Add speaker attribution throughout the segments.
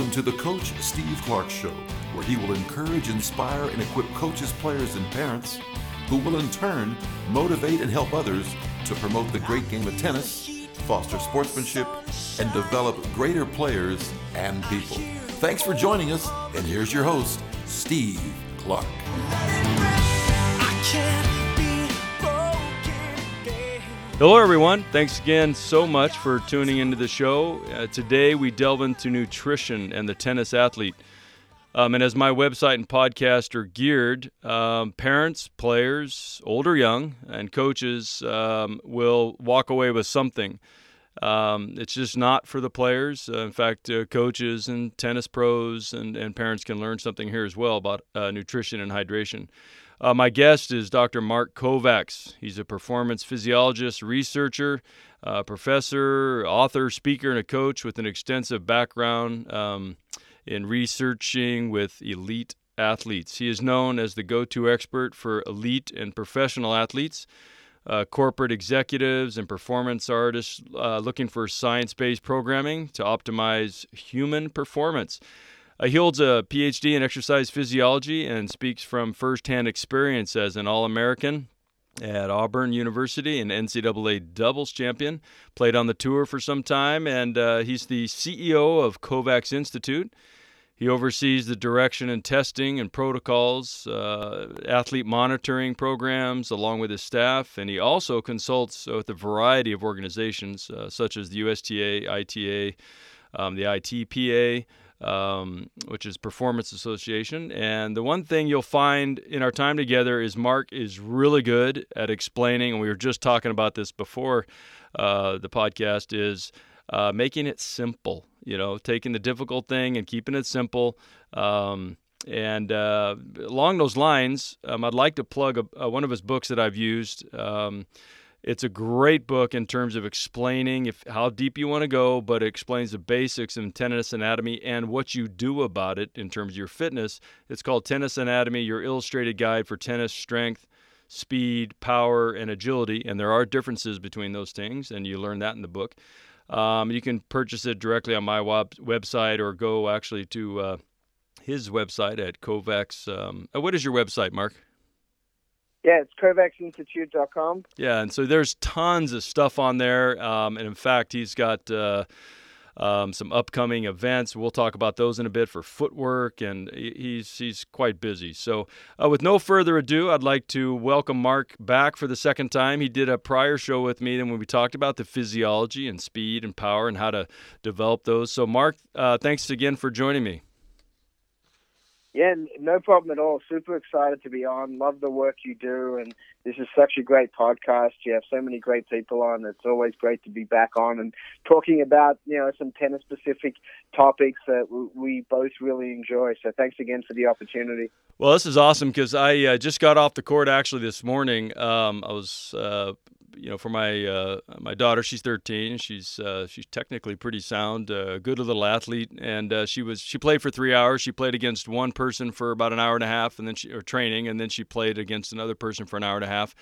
Speaker 1: Welcome to the Coach Steve Clark Show, where he will encourage, inspire, and equip coaches, players, and parents who will in turn motivate and help others to promote the great game of tennis, foster sportsmanship, and develop greater players and people. Thanks for joining us, and here's your host, Steve Clark.
Speaker 2: Hello, everyone. Thanks again so much for tuning into the show. Uh, today, we delve into nutrition and the tennis athlete. Um, and as my website and podcast are geared, um, parents, players, old or young, and coaches um, will walk away with something. Um, it's just not for the players. Uh, in fact, uh, coaches and tennis pros and, and parents can learn something here as well about uh, nutrition and hydration. Uh, my guest is Dr. Mark Kovacs. He's a performance physiologist, researcher, uh, professor, author, speaker, and a coach with an extensive background um, in researching with elite athletes. He is known as the go to expert for elite and professional athletes. Uh, corporate executives and performance artists uh, looking for science based programming to optimize human performance. Uh, he holds a PhD in exercise physiology and speaks from firsthand experience as an All American at Auburn University and NCAA doubles champion. Played on the tour for some time, and uh, he's the CEO of Kovacs Institute. He oversees the direction and testing and protocols, uh, athlete monitoring programs, along with his staff, and he also consults with a variety of organizations uh, such as the USTA, ITA, um, the ITPA, um, which is Performance Association. And the one thing you'll find in our time together is Mark is really good at explaining, and we were just talking about this before uh, the podcast, is uh, making it simple. You know, taking the difficult thing and keeping it simple. Um, and uh, along those lines, um, I'd like to plug a, a, one of his books that I've used. Um, it's a great book in terms of explaining if how deep you want to go, but it explains the basics in tennis anatomy and what you do about it in terms of your fitness. It's called Tennis Anatomy, your illustrated guide for tennis strength, speed, power, and agility. And there are differences between those things, and you learn that in the book. Um, you can purchase it directly on my web- website or go actually to uh, his website at Kovacs. Um, uh, what is your website, Mark?
Speaker 3: Yeah, it's KovacsInstitute.com.
Speaker 2: Yeah, and so there's tons of stuff on there. Um, and in fact, he's got uh, um, some upcoming events. We'll talk about those in a bit for footwork, and he's he's quite busy. So, uh, with no further ado, I'd like to welcome Mark back for the second time. He did a prior show with me, and when we talked about the physiology and speed and power and how to develop those. So, Mark, uh, thanks again for joining me.
Speaker 3: Yeah, no problem at all. Super excited to be on. Love the work you do, and this is such a great podcast. You have so many great people on. It's always great to be back on and talking about you know some tennis specific topics that we both really enjoy. So thanks again for the opportunity.
Speaker 2: Well, this is awesome because I uh, just got off the court actually this morning. Um, I was uh, you know, for my uh, my daughter, she's 13. She's uh, she's technically pretty sound, uh, good little athlete, and uh, she was she played for three hours. She played against one person for about an hour and a half, and then she or training, and then she played against another person for an hour and a half.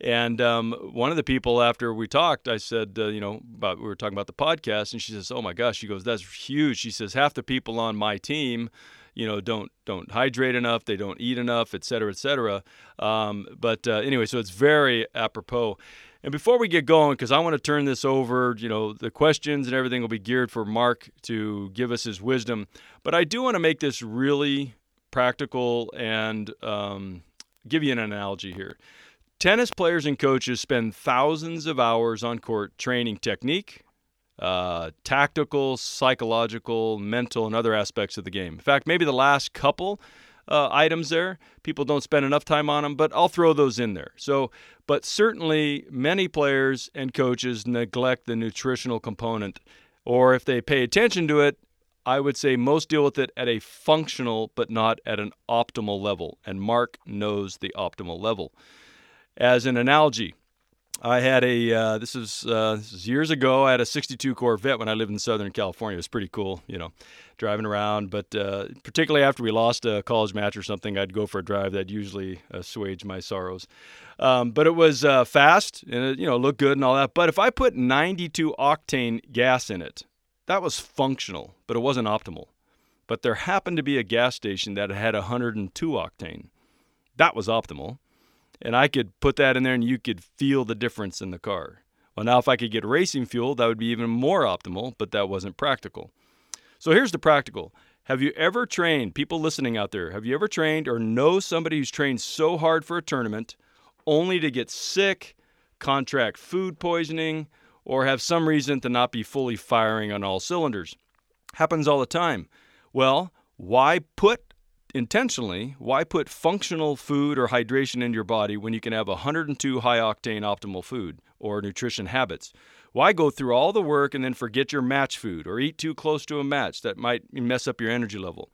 Speaker 2: And um, one of the people after we talked, I said, uh, you know, about we were talking about the podcast, and she says, "Oh my gosh," she goes, "That's huge." She says, "Half the people on my team." You know don't don't hydrate enough they don't eat enough et cetera et cetera um, but uh, anyway so it's very apropos and before we get going, because I want to turn this over, you know, the questions and everything will be geared for Mark to give us his wisdom. But I do want to make this really practical and um, give you an analogy here. Tennis players and coaches spend thousands of hours on court training technique, uh, tactical, psychological, mental, and other aspects of the game. In fact, maybe the last couple uh, items there. People don't spend enough time on them, but I'll throw those in there. So, but certainly many players and coaches neglect the nutritional component, or if they pay attention to it, I would say most deal with it at a functional but not at an optimal level. And Mark knows the optimal level. As an analogy, I had a uh, this is uh, this is years ago. I had a '62 Corvette when I lived in Southern California. It was pretty cool, you know, driving around. But uh, particularly after we lost a college match or something, I'd go for a drive. That usually assuaged my sorrows. Um, but it was uh, fast and it, you know looked good and all that. But if I put 92 octane gas in it, that was functional, but it wasn't optimal. but there happened to be a gas station that had 102 octane. That was optimal. And I could put that in there and you could feel the difference in the car. Well, now if I could get racing fuel, that would be even more optimal, but that wasn't practical. So here's the practical. Have you ever trained, people listening out there, have you ever trained or know somebody who's trained so hard for a tournament only to get sick, contract food poisoning, or have some reason to not be fully firing on all cylinders? Happens all the time. Well, why put intentionally, why put functional food or hydration in your body when you can have 102 high octane optimal food or nutrition habits? Why go through all the work and then forget your match food or eat too close to a match that might mess up your energy level?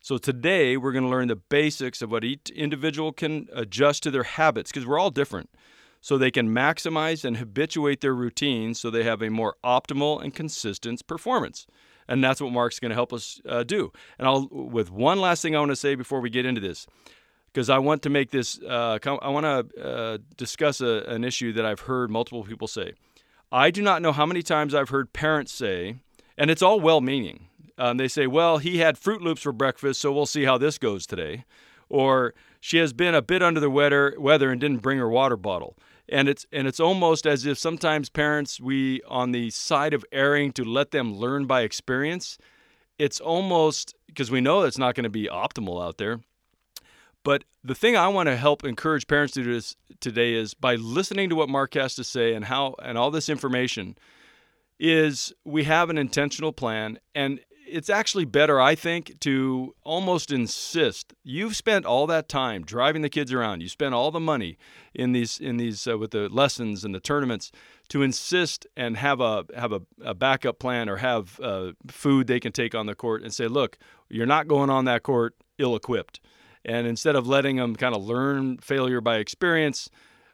Speaker 2: So, today we're going to learn the basics of what each individual can adjust to their habits because we're all different. So, they can maximize and habituate their routines so they have a more optimal and consistent performance and that's what Mark's going to help us uh, do. And I'll with one last thing I want to say before we get into this, because I want to make this. Uh, I want to uh, discuss a, an issue that I've heard multiple people say. I do not know how many times I've heard parents say, and it's all well-meaning. Um, they say, "Well, he had Froot Loops for breakfast, so we'll see how this goes today," or "She has been a bit under the weather, weather and didn't bring her water bottle." And it's and it's almost as if sometimes parents we on the side of erring to let them learn by experience it's almost because we know it's not going to be optimal out there. But the thing i want to help encourage parents to do this today is by listening to what mark has to say and how and all this information is we have an intentional plan and it's actually better, I think, to almost insist. You've spent all that time driving the kids around. You spent all the money in these in these uh, with the lessons and the tournaments to insist and have a have a, a backup plan or have uh, food they can take on the court and say, look, you're not going on that court ill-equipped. And instead of letting them kind of learn failure by experience,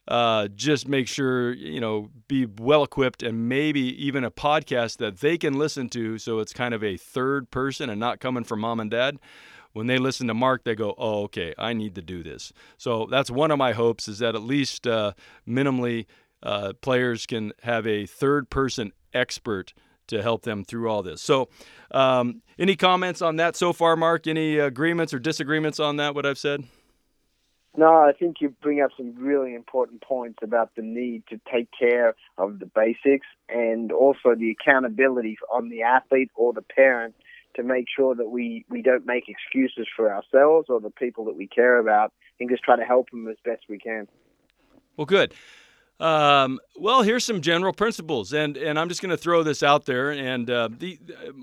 Speaker 2: uh, just make sure you know be well equipped and maybe even a podcast that they can listen to so it's kind of a third person and not coming from mom and dad. When they listen to mark they go oh okay i need to do this. So that's one of my hopes is that at least uh, minimally uh, players can have a third person expert to help them through all this. So um, any comments on that so far mark? Any agreements or disagreements on that what i've said
Speaker 3: no, I think you bring up some really important points about the need to take care of the basics and also the accountability on the athlete or the parent to make sure that we, we don't make excuses for ourselves or the people that we care about and just try to help them as best we can.
Speaker 2: Well, good. Um, well, here's some general principles, and and I'm just going to throw this out there. And uh, the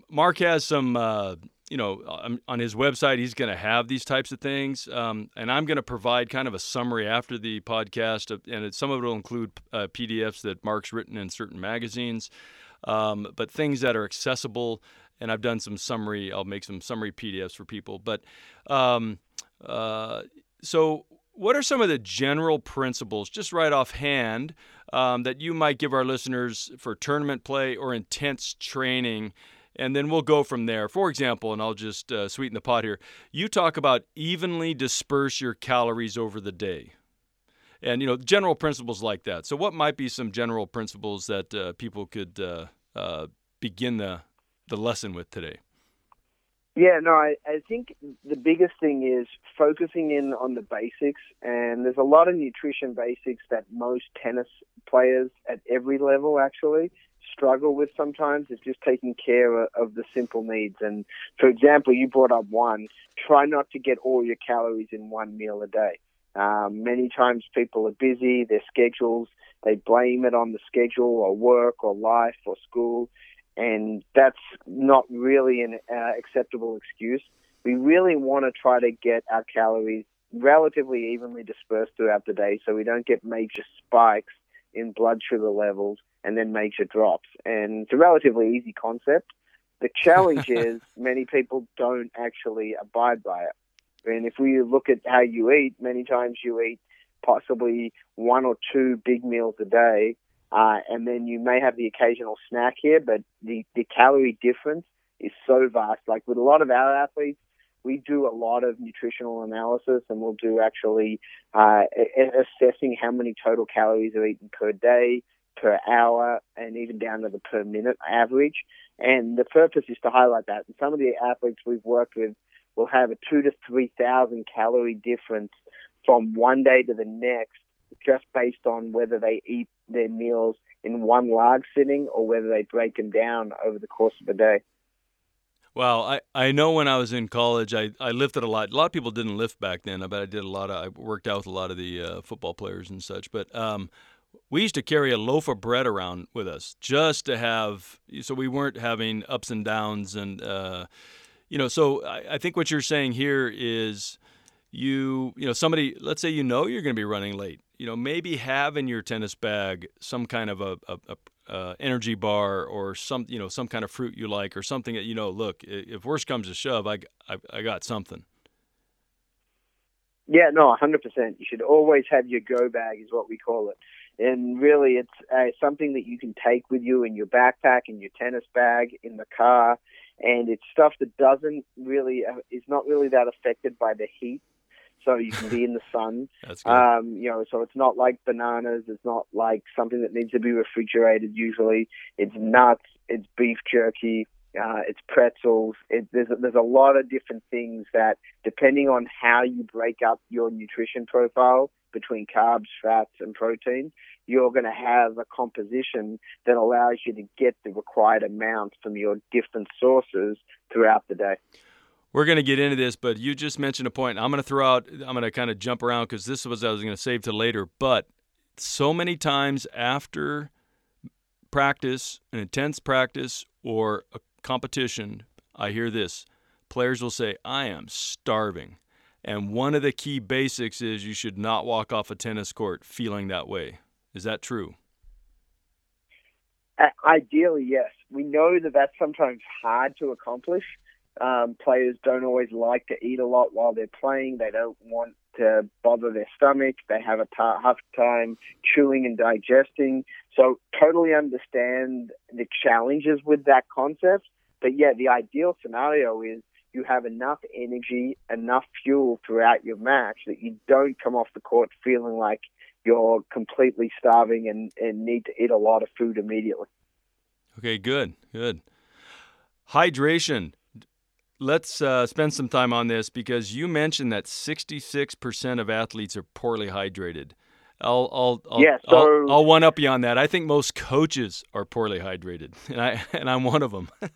Speaker 2: Mark has some uh, you know, um, on his website, he's going to have these types of things. Um, and I'm going to provide kind of a summary after the podcast, of, and it, some of it will include uh, PDFs that Mark's written in certain magazines, um, but things that are accessible. And I've done some summary, I'll make some summary PDFs for people. But um, uh, so, what are some of the general principles, just right offhand, um, that you might give our listeners for tournament play or intense training? And then we'll go from there. For example, and I'll just uh, sweeten the pot here. You talk about evenly disperse your calories over the day, and you know general principles like that. So, what might be some general principles that uh, people could uh, uh begin the the lesson with today?
Speaker 3: Yeah, no, I, I think the biggest thing is focusing in on the basics, and there's a lot of nutrition basics that most tennis players at every level actually struggle with sometimes is just taking care of the simple needs. And for example, you brought up one, try not to get all your calories in one meal a day. Um, many times people are busy, their schedules, they blame it on the schedule or work or life or school, and that's not really an uh, acceptable excuse. We really want to try to get our calories relatively evenly dispersed throughout the day so we don't get major spikes in blood sugar levels and then major drops. And it's a relatively easy concept. The challenge is many people don't actually abide by it. And if we look at how you eat, many times you eat possibly one or two big meals a day, uh, and then you may have the occasional snack here, but the, the calorie difference is so vast. Like with a lot of our athletes, we do a lot of nutritional analysis and we'll do actually uh, assessing how many total calories are eaten per day, per hour and even down to the per minute average. And the purpose is to highlight that. And some of the athletes we've worked with will have a two to 3,000 calorie difference from one day to the next just based on whether they eat their meals in one large sitting or whether they break them down over the course of a day.
Speaker 2: Well, I, I know when I was in college, I, I lifted a lot. A lot of people didn't lift back then, but I did a lot of, I worked out with a lot of the uh, football players and such. But um, we used to carry a loaf of bread around with us just to have, so we weren't having ups and downs. And, uh, you know, so I, I think what you're saying here is you, you know, somebody, let's say you know you're going to be running late you know, maybe have in your tennis bag some kind of a, a, a uh, energy bar or some, you know, some kind of fruit you like or something that you know. Look, if worse comes to shove, I, I, I got something.
Speaker 3: Yeah, no, 100%. You should always have your go bag, is what we call it. And really, it's uh, something that you can take with you in your backpack, in your tennis bag, in the car. And it's stuff that doesn't really, uh, is not really that affected by the heat so you can be in the sun.
Speaker 2: That's good.
Speaker 3: Um, you know, so it's not like bananas. It's not like something that needs to be refrigerated. Usually, it's nuts. It's beef jerky. Uh, it's pretzels. It, there's a, there's a lot of different things that, depending on how you break up your nutrition profile between carbs, fats, and protein, you're going to have a composition that allows you to get the required amount from your different sources throughout the day
Speaker 2: we're going to get into this, but you just mentioned a point. I'm going to throw out, I'm going to kind of jump around because this was I was going to save to later. But so many times after practice, an intense practice, or a competition, I hear this players will say, I am starving. And one of the key basics is you should not walk off a tennis court feeling that way. Is that true?
Speaker 3: Ideally, yes. We know that that's sometimes hard to accomplish um, players don't always like to eat a lot while they're playing. They don't want to bother their stomach. They have a tough time chewing and digesting. So totally understand the challenges with that concept. But yeah, the ideal scenario is you have enough energy, enough fuel throughout your match that you don't come off the court feeling like you're completely starving and, and need to eat a lot of food immediately.
Speaker 2: Okay, good, good. Hydration let's uh, spend some time on this because you mentioned that 66% of athletes are poorly hydrated. I'll I'll I'll,
Speaker 3: yeah, so,
Speaker 2: I'll, I'll one up you on that. I think most coaches are poorly hydrated, and I and I'm one of them.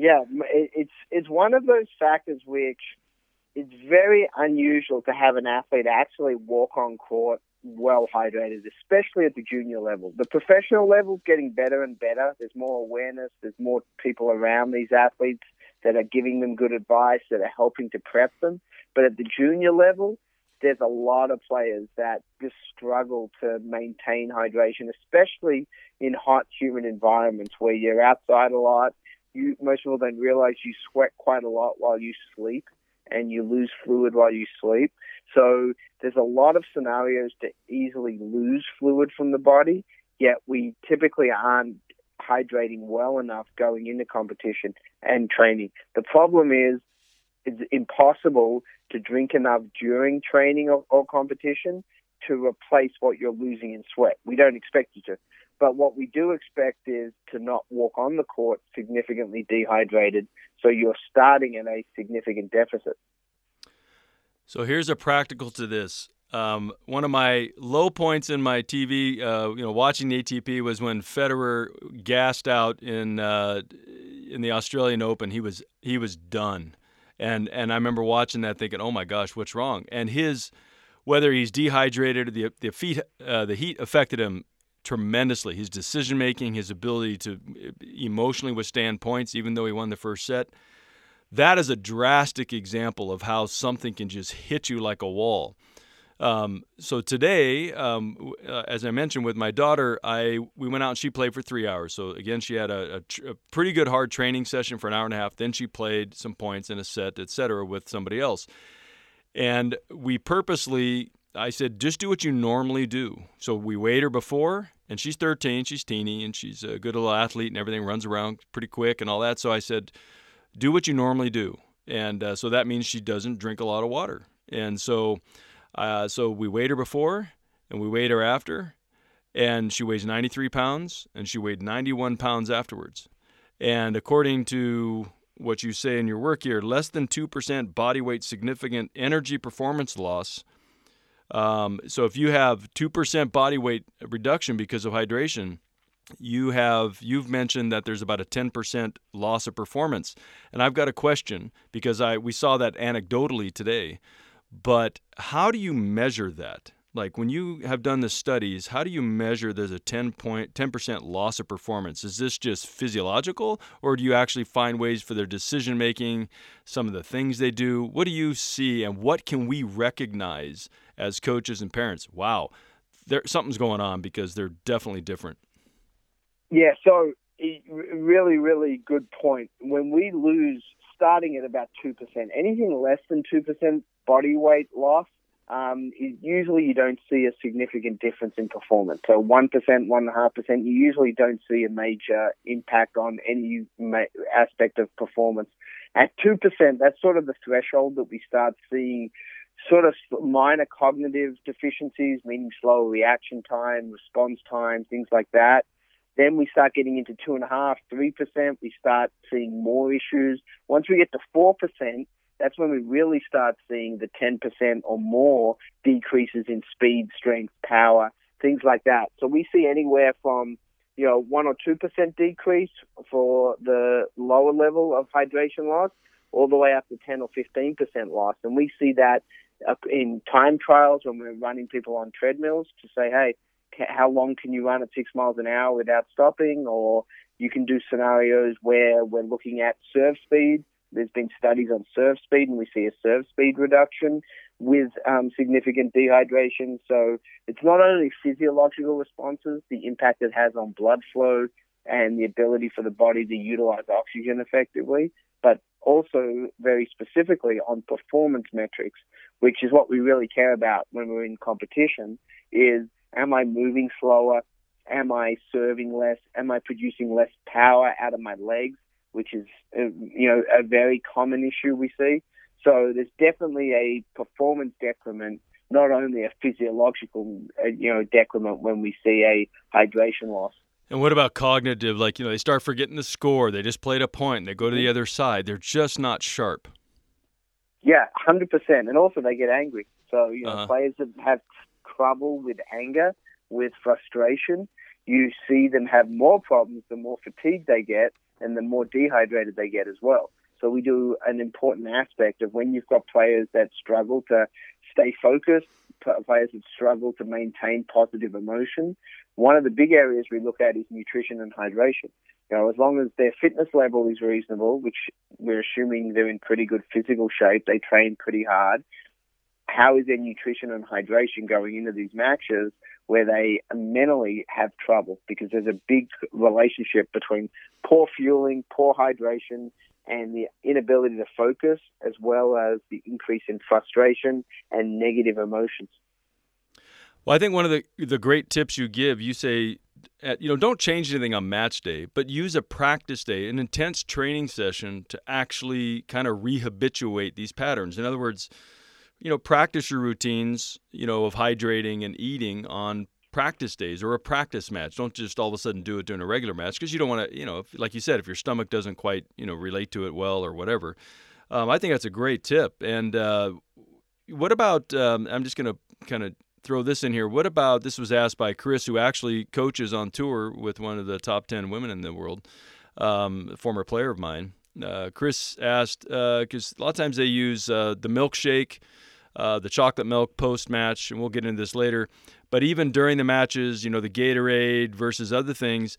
Speaker 3: yeah, it's it's one of those factors which it's very unusual to have an athlete actually walk on court well hydrated, especially at the junior level. The professional level is getting better and better. There's more awareness. There's more people around these athletes that are giving them good advice, that are helping to prep them. But at the junior level, there's a lot of players that just struggle to maintain hydration, especially in hot, humid environments where you're outside a lot. You, most people don't realize you sweat quite a lot while you sleep and you lose fluid while you sleep. So there's a lot of scenarios to easily lose fluid from the body, yet we typically aren't hydrating well enough going into competition and training. The problem is it's impossible to drink enough during training or, or competition to replace what you're losing in sweat. We don't expect you to. But what we do expect is to not walk on the court significantly dehydrated, so you're starting in a significant deficit.
Speaker 2: So here's a practical to this. Um, one of my low points in my TV, uh, you know, watching the ATP was when Federer gassed out in uh, in the Australian Open. He was he was done, and and I remember watching that, thinking, "Oh my gosh, what's wrong?" And his whether he's dehydrated or the the feet uh, the heat affected him tremendously. His decision making, his ability to emotionally withstand points, even though he won the first set. That is a drastic example of how something can just hit you like a wall. Um, so today, um, uh, as I mentioned with my daughter, I we went out and she played for three hours. So again, she had a, a, tr- a pretty good hard training session for an hour and a half. Then she played some points in a set, etc., with somebody else. And we purposely, I said, just do what you normally do. So we weighed her before, and she's 13, she's teeny, and she's a good little athlete and everything, runs around pretty quick and all that. So I said, do what you normally do. And uh, so that means she doesn't drink a lot of water. And so uh, so we weighed her before and we weighed her after. and she weighs 93 pounds, and she weighed 91 pounds afterwards. And according to what you say in your work here, less than 2% body weight significant energy performance loss. Um, so if you have 2% body weight reduction because of hydration, you have you've mentioned that there's about a 10% loss of performance. And I've got a question because I we saw that anecdotally today. But how do you measure that? like when you have done the studies how do you measure there's a 10 point 10% loss of performance is this just physiological or do you actually find ways for their decision making some of the things they do what do you see and what can we recognize as coaches and parents wow there something's going on because they're definitely different
Speaker 3: yeah so really really good point when we lose starting at about 2% anything less than 2% body weight loss um, usually you don't see a significant difference in performance. So 1%, 1.5%, you usually don't see a major impact on any aspect of performance. At 2%, that's sort of the threshold that we start seeing sort of minor cognitive deficiencies, meaning slower reaction time, response time, things like that. Then we start getting into two and a half, three percent. We start seeing more issues. Once we get to four percent, that's when we really start seeing the 10% or more decreases in speed, strength, power, things like that. So we see anywhere from you know one or two percent decrease for the lower level of hydration loss, all the way up to 10 or 15 percent loss, and we see that in time trials when we're running people on treadmills to say, hey, how long can you run at six miles an hour without stopping? Or you can do scenarios where we're looking at serve speed there's been studies on serve speed, and we see a serve speed reduction with um, significant dehydration. So it's not only physiological responses, the impact it has on blood flow and the ability for the body to utilize oxygen effectively, but also very specifically on performance metrics, which is what we really care about when we're in competition is am I moving slower? Am I serving less? Am I producing less power out of my legs? which is uh, you know a very common issue we see. So there's definitely a performance decrement, not only a physiological uh, you know decrement when we see a hydration loss.
Speaker 2: And what about cognitive? Like you know they start forgetting the score. They just played a point. And they go to the other side. They're just not sharp.
Speaker 3: Yeah, hundred percent. And also they get angry. So you know uh-huh. players that have trouble with anger, with frustration, you see them have more problems the more fatigued they get and the more dehydrated they get as well. So we do an important aspect of when you've got players that struggle to stay focused, players that struggle to maintain positive emotion. One of the big areas we look at is nutrition and hydration. You know, as long as their fitness level is reasonable, which we're assuming they're in pretty good physical shape, they train pretty hard. How is their nutrition and hydration going into these matches? where they mentally have trouble because there's a big relationship between poor fueling, poor hydration, and the inability to focus, as well as the increase in frustration and negative emotions.
Speaker 2: Well, I think one of the the great tips you give, you say, at, you know, don't change anything on match day, but use a practice day, an intense training session to actually kind of rehabituate these patterns. In other words, you know, practice your routines, you know, of hydrating and eating on practice days or a practice match. Don't just all of a sudden do it during a regular match because you don't want to, you know, if, like you said, if your stomach doesn't quite, you know, relate to it well or whatever. Um, I think that's a great tip. And uh, what about? Um, I'm just going to kind of throw this in here. What about? This was asked by Chris, who actually coaches on tour with one of the top ten women in the world, um, former player of mine. Uh, Chris asked because uh, a lot of times they use uh, the milkshake uh, the chocolate milk post match, and we'll get into this later. But even during the matches, you know, the Gatorade versus other things,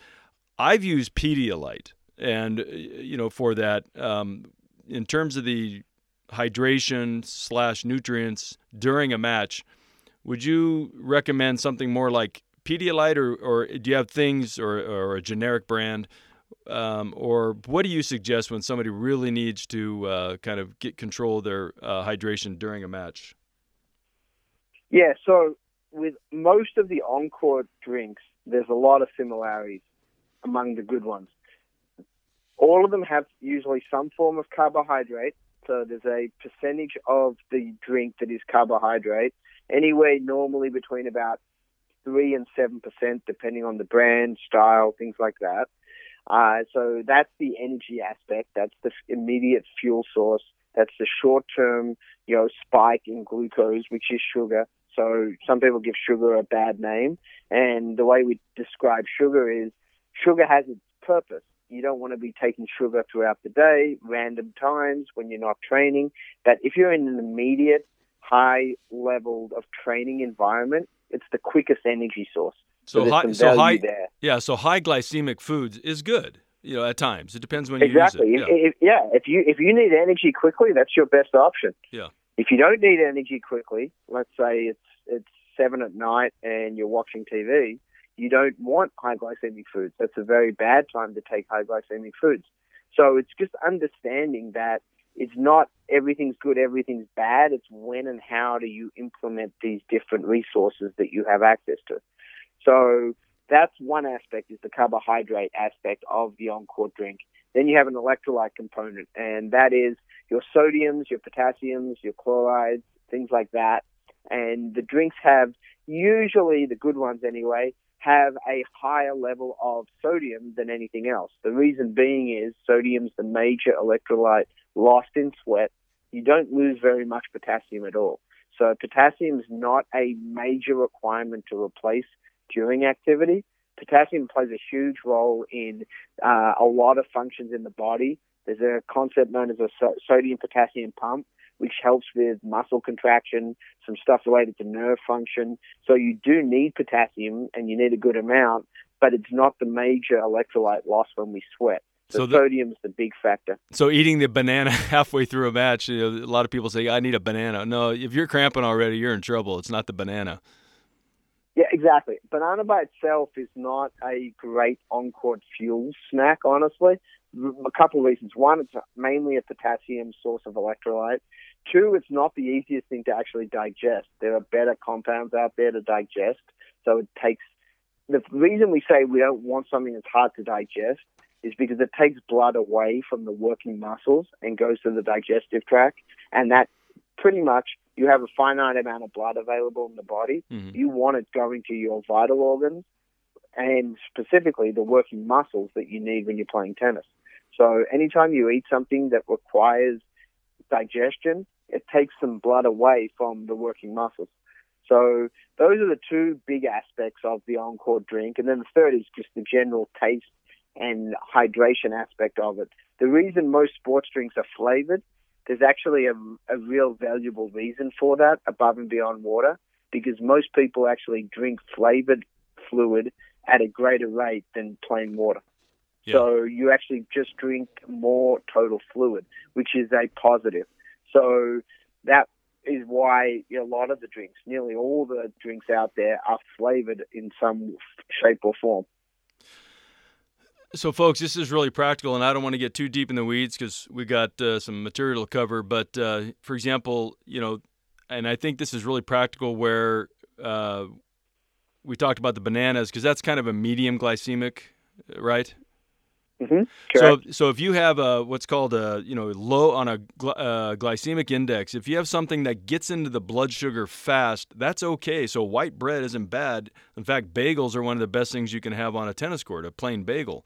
Speaker 2: I've used Pedialyte, and uh, you know, for that, um, in terms of the hydration slash nutrients during a match, would you recommend something more like Pedialyte, or, or do you have things or, or a generic brand um, or what do you suggest when somebody really needs to uh, kind of get control of their uh, hydration during a match?
Speaker 3: Yeah, so with most of the on-court drinks, there's a lot of similarities among the good ones. All of them have usually some form of carbohydrate, so there's a percentage of the drink that is carbohydrate, anywhere normally between about three and seven percent, depending on the brand, style, things like that. Uh, so that's the energy aspect. That's the immediate fuel source. That's the short-term, you know, spike in glucose, which is sugar. So some people give sugar a bad name, and the way we describe sugar is sugar has its purpose. You don't want to be taking sugar throughout the day, random times when you're not training. But if you're in an immediate, high level of training environment, it's the quickest energy source.
Speaker 2: So,
Speaker 3: So,
Speaker 2: high, so high,
Speaker 3: there.
Speaker 2: yeah. So high glycemic foods is good. You know, at times it depends when
Speaker 3: Exactly.
Speaker 2: you
Speaker 3: If,
Speaker 2: use it.
Speaker 3: if, yeah, if you if you need energy quickly, that's your best option.
Speaker 2: Yeah.
Speaker 3: If you don't need energy quickly, let's say it's it's seven at night and you're watching TV, you don't want high glycemic foods. That's a very bad time to take high glycemic foods. So it's just understanding that it's not everything's good, everything's bad. It's when and how do you implement these different resources that you have access to. So that's one aspect is the carbohydrate aspect of the on-court drink. Then you have an electrolyte component, and that is your sodiums, your potassiums, your chlorides, things like that. And the drinks have usually the good ones anyway have a higher level of sodium than anything else. The reason being is sodium's the major electrolyte lost in sweat. You don't lose very much potassium at all. So potassium is not a major requirement to replace during activity. Potassium plays a huge role in uh, a lot of functions in the body. There's a concept known as a so- sodium potassium pump, which helps with muscle contraction, some stuff related to nerve function. So you do need potassium and you need a good amount, but it's not the major electrolyte loss when we sweat. So,
Speaker 2: So the-
Speaker 3: sodium's the big factor.
Speaker 2: So eating the banana halfway through a match, you know, a lot of people say, "I need a banana." No, if you're cramping already, you're in trouble. It's not the banana.
Speaker 3: Yeah, exactly. Banana by itself is not a great on-court fuel snack, honestly. A couple of reasons. One, it's mainly a potassium source of electrolyte. Two, it's not the easiest thing to actually digest. There are better compounds out there to digest. So it takes, the reason we say we don't want something that's hard to digest is because it takes blood away from the working muscles and goes to the digestive tract. And that pretty much, you have a finite amount of blood available in the body
Speaker 2: Mhm.
Speaker 3: you want it going to your vital organs and specifically the working muscles that you need when you're playing tennis. So anytime you eat something that requires digestion, it takes some blood away from the working muscles. So those are the two big aspects of the on-court drink. And then the third is just the general taste and hydration aspect of it. The reason most sports drinks are flavored, there's actually a, a real valuable reason for that above and beyond water because most people actually drink flavored fluid at a greater rate than plain water.
Speaker 2: Yeah.
Speaker 3: So you actually just drink more total fluid, which is a positive. So that is why a lot of the drinks, nearly all the drinks out there, are flavored in some shape or form.
Speaker 2: So, folks, this is really practical, and I don't want to get too deep in the weeds because we've got uh, some material to cover. But, uh, for example, you know, and I think this is really practical where uh, we talked about the bananas because that's kind of a medium glycemic, right?
Speaker 3: Mm-hmm.
Speaker 2: So, so if you have a what's called a you know low on a gly- uh, glycemic index, if you have something that gets into the blood sugar fast, that's okay. So white bread isn't bad. In fact, bagels are one of the best things you can have on a tennis court, a plain bagel,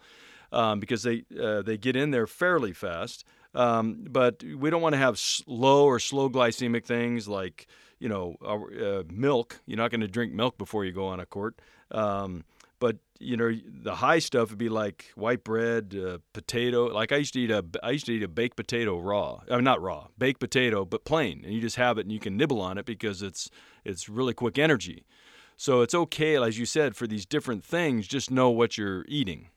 Speaker 2: um, because they uh, they get in there fairly fast. Um, but we don't want to have low or slow glycemic things like you know uh, milk. You're not going to drink milk before you go on a court. Um, but you know the high stuff would be like white bread, uh, potato. Like I used to eat a I used to eat a baked potato raw. I mean, not raw, baked potato, but plain, and you just have it and you can nibble on it because it's it's really quick energy. So it's okay, as you said, for these different things. Just know what you're eating.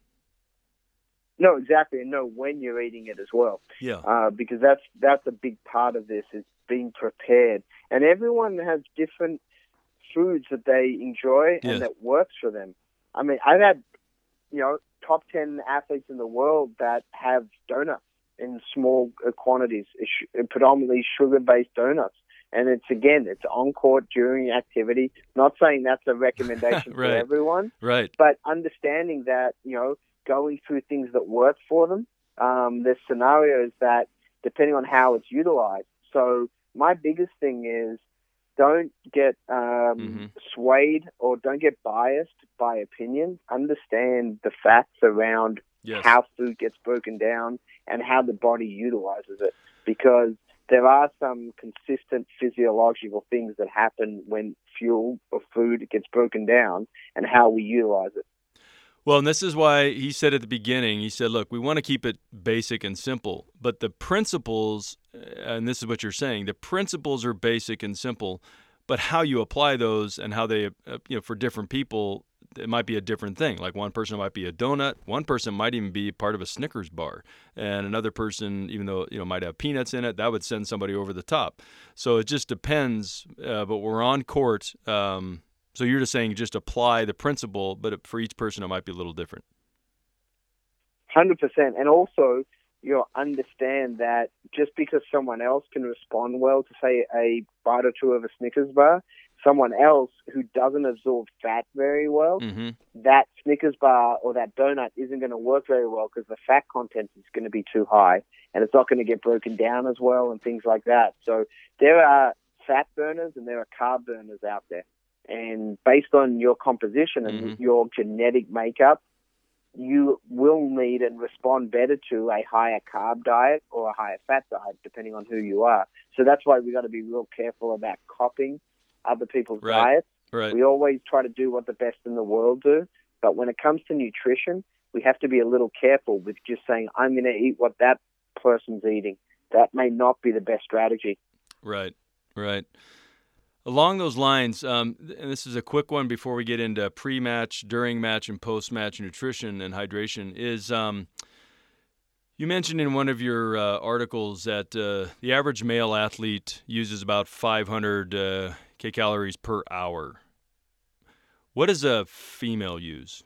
Speaker 3: No, exactly, and know when you're eating it as well.
Speaker 2: Yeah.
Speaker 3: Uh, because that's that's a big part of this is being prepared, and everyone has different foods that they enjoy and that works for them. I mean, I've had, you know, top 10 athletes in the world that have donuts in small quantities, predominantly sugar based donuts. And it's again, it's on court during activity. Not saying that's a recommendation
Speaker 2: Right.
Speaker 3: for everyone,
Speaker 2: Right.
Speaker 3: but understanding that, you know, going through things that work for them, um, there's scenarios that, depending on how it's utilized. So, my biggest thing is don't get um,
Speaker 2: Mm-hmm.
Speaker 3: swayed or don't get biased by opinion. Understand the facts around
Speaker 2: Yes.
Speaker 3: how food gets broken down and how the body utilizes it because there are some consistent physiological things that happen when fuel or food gets broken down and how we utilize it.
Speaker 2: Well, and this is why he said at the beginning, he said, look, we want to keep it basic and simple, but the principles, and this is what you're saying, the principles are basic and simple, but how you apply those and how they, uh, you know, for different people, it might be a different thing. Like one person might be a donut, one person might even be part of a Snickers bar, and another person, even though you know might have peanuts in it, that would send somebody over the top. So it just depends. Uh, but we're on court. Um, so you're just saying just apply the principle, but for each person it might be a little different.
Speaker 3: Hundred percent, and also you know, understand that just because someone else can respond well to say a bite or two of a Snickers bar, someone else who doesn't absorb fat very well,
Speaker 2: Mm-hmm.
Speaker 3: that Snickers bar or that donut isn't going to work very well because the fat content is going to be too high and it's not going to get broken down as well and things like that. So there are fat burners and there are carb burners out there. And based on your composition and
Speaker 2: Mhm.
Speaker 3: your genetic makeup, you will need and respond better to a higher carb diet or a higher fat diet, depending on who you are. So that's why we've got to be real careful about copying other people's
Speaker 2: Right.
Speaker 3: diets.
Speaker 2: Right.
Speaker 3: We always try to do what the best in the world do, but when it comes to nutrition, we have to be a little careful with just saying, I'm going to eat what that person's eating. That may not be the best strategy.
Speaker 2: Right, right. Along those lines, um, and this is a quick one before we get into pre-match, during match, and post-match nutrition and hydration. Is um, you mentioned in one of your uh, articles that uh, the average male athlete uses about 500 uh, kcalories per hour. What does a female use?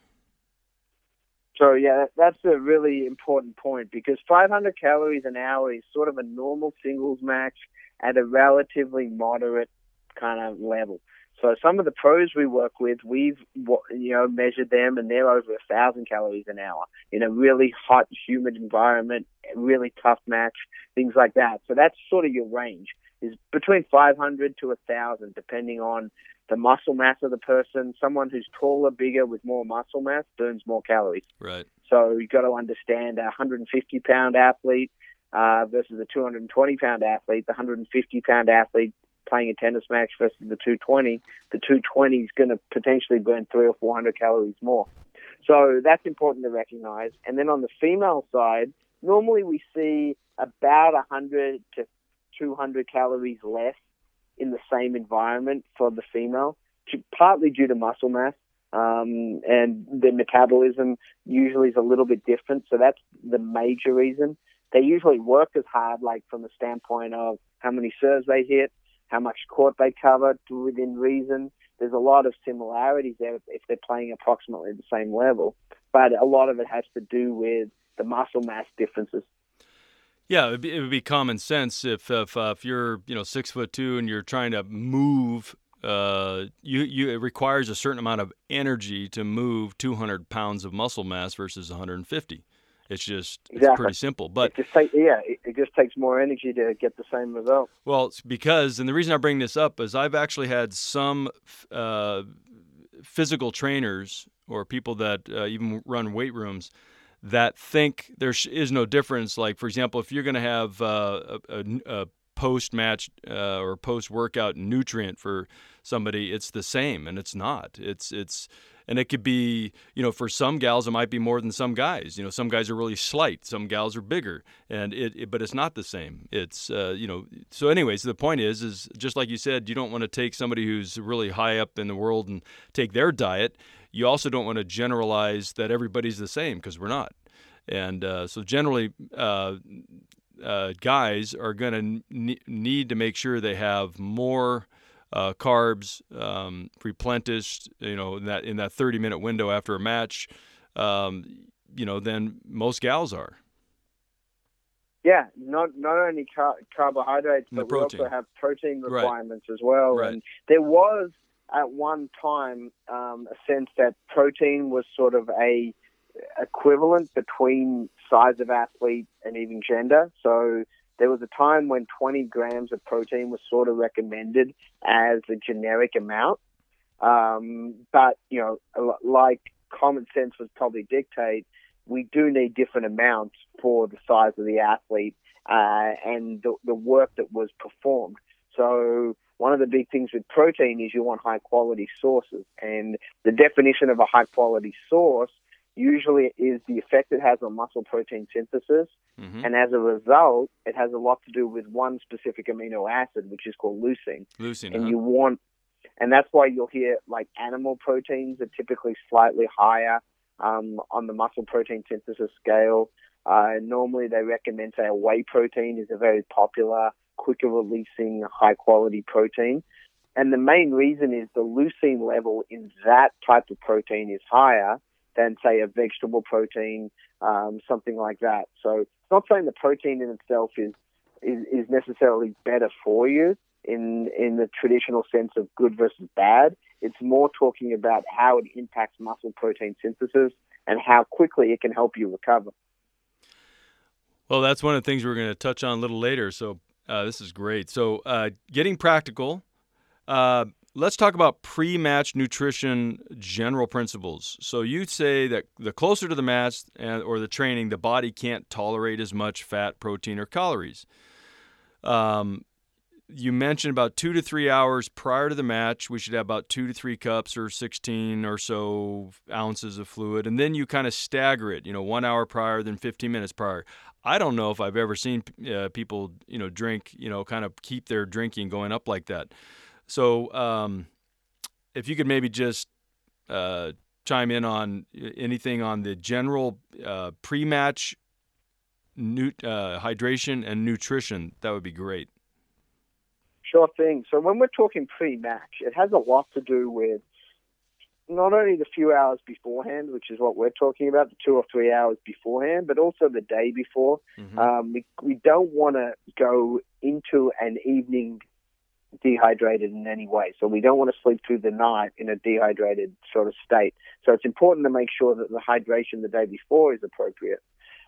Speaker 3: So yeah, that's a really important point because 500 calories an hour is sort of a normal singles match at a relatively moderate kind of level. So some of the pros we work with, we've you know measured them, and they're over a thousand calories an hour in a really hot, humid environment, really tough match, things like that. So that's sort of your range is between 500 to a thousand, depending on the muscle mass of the person. Someone who's taller, bigger, with more muscle mass burns more calories.
Speaker 2: Right.
Speaker 3: So you've got to understand a 150 pound athlete uh, versus a 220 pound athlete. The 150 pound athlete playing a tennis match versus the 220. The 220 is going to potentially burn three or 400 calories more. So that's important to recognize. And then on the female side, normally we see about 100 to 200 calories less in the same environment for the female, partly due to muscle mass. Um, and the metabolism usually is a little bit different, so that's the major reason. They usually work as hard, like from the standpoint of how many serves they hit, how much court they cover to within reason. There's a lot of similarities there if they're playing approximately the same level, but a lot of it has to do with the muscle mass differences.
Speaker 2: Yeah, it would, be, it would be common sense if if, uh, if you're you know six foot two and you're trying to move. Uh, you, you it requires a certain amount of energy to move 200 pounds of muscle mass versus 150. It's just it's pretty simple. But
Speaker 3: it just take, yeah, it, it just takes more energy to get the same result.
Speaker 2: well, it's because and the reason I bring this up is I've actually had some uh, physical trainers or people that uh, even run weight rooms that think there is no difference. Like, for example, if you're going to have uh, a, a, a post match uh, or post workout nutrient for somebody, it's the same, and it's not. It's it's and it could be you know for some gals it might be more than some guys. You know, some guys are really slight, some gals are bigger, and it, it but it's not the same. It's uh, you know so anyways, the point is is just like you said, you don't want to take somebody who's really high up in the world and take their diet you also don't want to generalize that everybody's the same because we're not. And uh, so generally, uh, uh, guys are going to ne- need to make sure they have more uh, carbs um, replenished, you know, in that in that 30 minute window after a match, um, you know, than most gals are.
Speaker 3: Yeah, not not only car- carbohydrates, but we also have protein
Speaker 2: Right.
Speaker 3: requirements as well.
Speaker 2: Right.
Speaker 3: And there was at one time um, a sense that protein was sort of a equivalent between size of athlete and even gender. So there was a time when 20 grams of protein was sort of recommended as a generic amount. Um, but, you know, like common sense would probably dictate, we do need different amounts for the size of the athlete uh, and the, the work that was performed. So one of the big things with protein is you want high quality sources. And the definition of a high quality source usually is the effect it has on muscle protein synthesis. Mm-hmm. And as a result, it has a lot to do with one specific amino acid, which is called leucine.
Speaker 2: Leucine.
Speaker 3: And
Speaker 2: huh?
Speaker 3: you want, and that's why you'll hear like animal proteins are typically slightly higher um, on the muscle protein synthesis scale. Uh, normally, they recommend, say, a whey protein is a very popular, quicker releasing, high quality protein. And the main reason is the leucine level in that type of protein is higher than, say, a vegetable protein, um, something like that. So it's not saying the protein in itself is, is, is necessarily better for you in, in the traditional sense of good versus bad. It's more talking about how it impacts muscle protein synthesis and how quickly it can help you recover.
Speaker 2: Well, that's one of the things we're going to touch on a little later. So uh, this is great. So uh, getting practical. Uh, let's talk about pre-match nutrition general principles. So you say that the closer to the match or the training, the body can't tolerate as much fat, protein, or calories. Um, you mentioned about two to three hours prior to the match, we should have about two to three cups or 16 or so ounces of fluid. And then you kind of stagger it, you know, one hour prior, then 15 minutes prior. I don't know if I've ever seen uh, people, you know, drink, you know, kind of keep their drinking going up like that. So um, if you could maybe just uh, chime in on anything on the general uh, pre match nut- uh, hydration and nutrition, that would be great.
Speaker 3: Sure thing. So when we're talking pre-match, it has a lot to do with not only the few hours beforehand, which is what we're talking about, the two or three hours beforehand, but also the day before. Mm-hmm. Um, we, we don't want to go into an evening dehydrated in any way. So we don't want to sleep through the night in a dehydrated sort of state. So it's important to make sure that the hydration the day before is appropriate.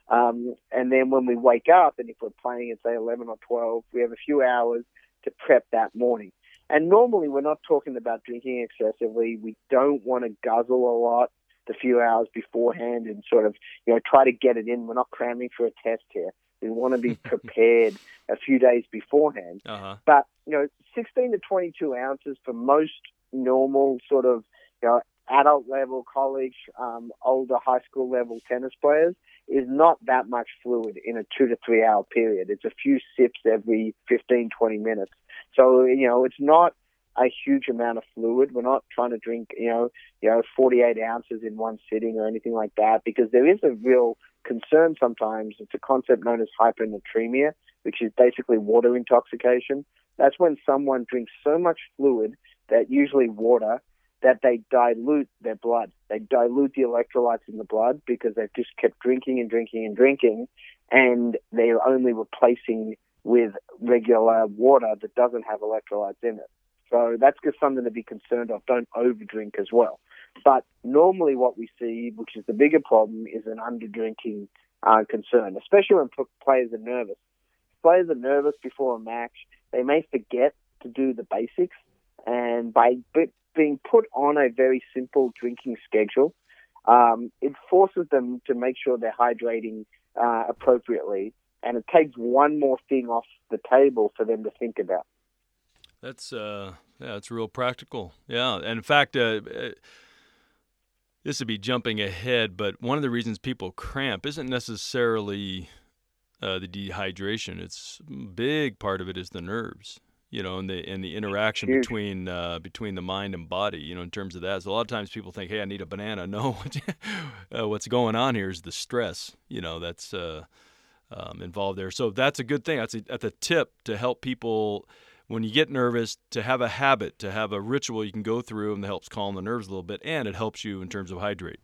Speaker 3: Um, and then when we wake up, and if we're playing at say 11 or 12, we have a few hours to prep that morning. And normally we're not talking about drinking excessively. We don't want to guzzle a lot the few hours beforehand and sort of, you know, try to get it in. We're not cramming for a test here. We want to be prepared a few days beforehand.
Speaker 2: Uh-huh.
Speaker 3: But, you know, 16 to 22 ounces for most normal sort of, you know, adult level, college, um, older high school level tennis players is not that much fluid in a two to three hour period. It's a few sips every 15, 20 minutes. So, you know, it's not a huge amount of fluid. We're not trying to drink, you know, you know, 48 ounces in one sitting or anything like that because there is a real concern sometimes. It's a concept known as hyponatremia, which is basically water intoxication. That's when someone drinks so much fluid that usually water that they dilute their blood. They dilute the electrolytes in the blood because they've just kept drinking and drinking and drinking, and they're only replacing with regular water that doesn't have electrolytes in it. So that's just something to be concerned of. Don't overdrink as well. But normally, what we see, which is the bigger problem, is an underdrinking uh, concern, especially when players are nervous. Players are nervous before a match. They may forget to do the basics, and by being put on a very simple drinking schedule, um, it forces them to make sure they're hydrating uh, appropriately, and it takes one more thing off the table for them to think about.
Speaker 2: That's uh, yeah, that's real practical. Yeah, and in fact, uh, uh, this would be jumping ahead, but one of the reasons people cramp isn't necessarily uh, the dehydration. It's a big part of it is the nerves you know, and the and the interaction between uh, between the mind and body, you know, in terms of that. So a lot of times people think, "Hey, I need a banana." No, uh, what's going on here is the stress, you know, that's uh, um, involved there. So that's a good thing. That's a, that's a tip to help people when you get nervous to have a habit, to have a ritual you can go through, and that helps calm the nerves a little bit, and it helps you in terms of hydrate.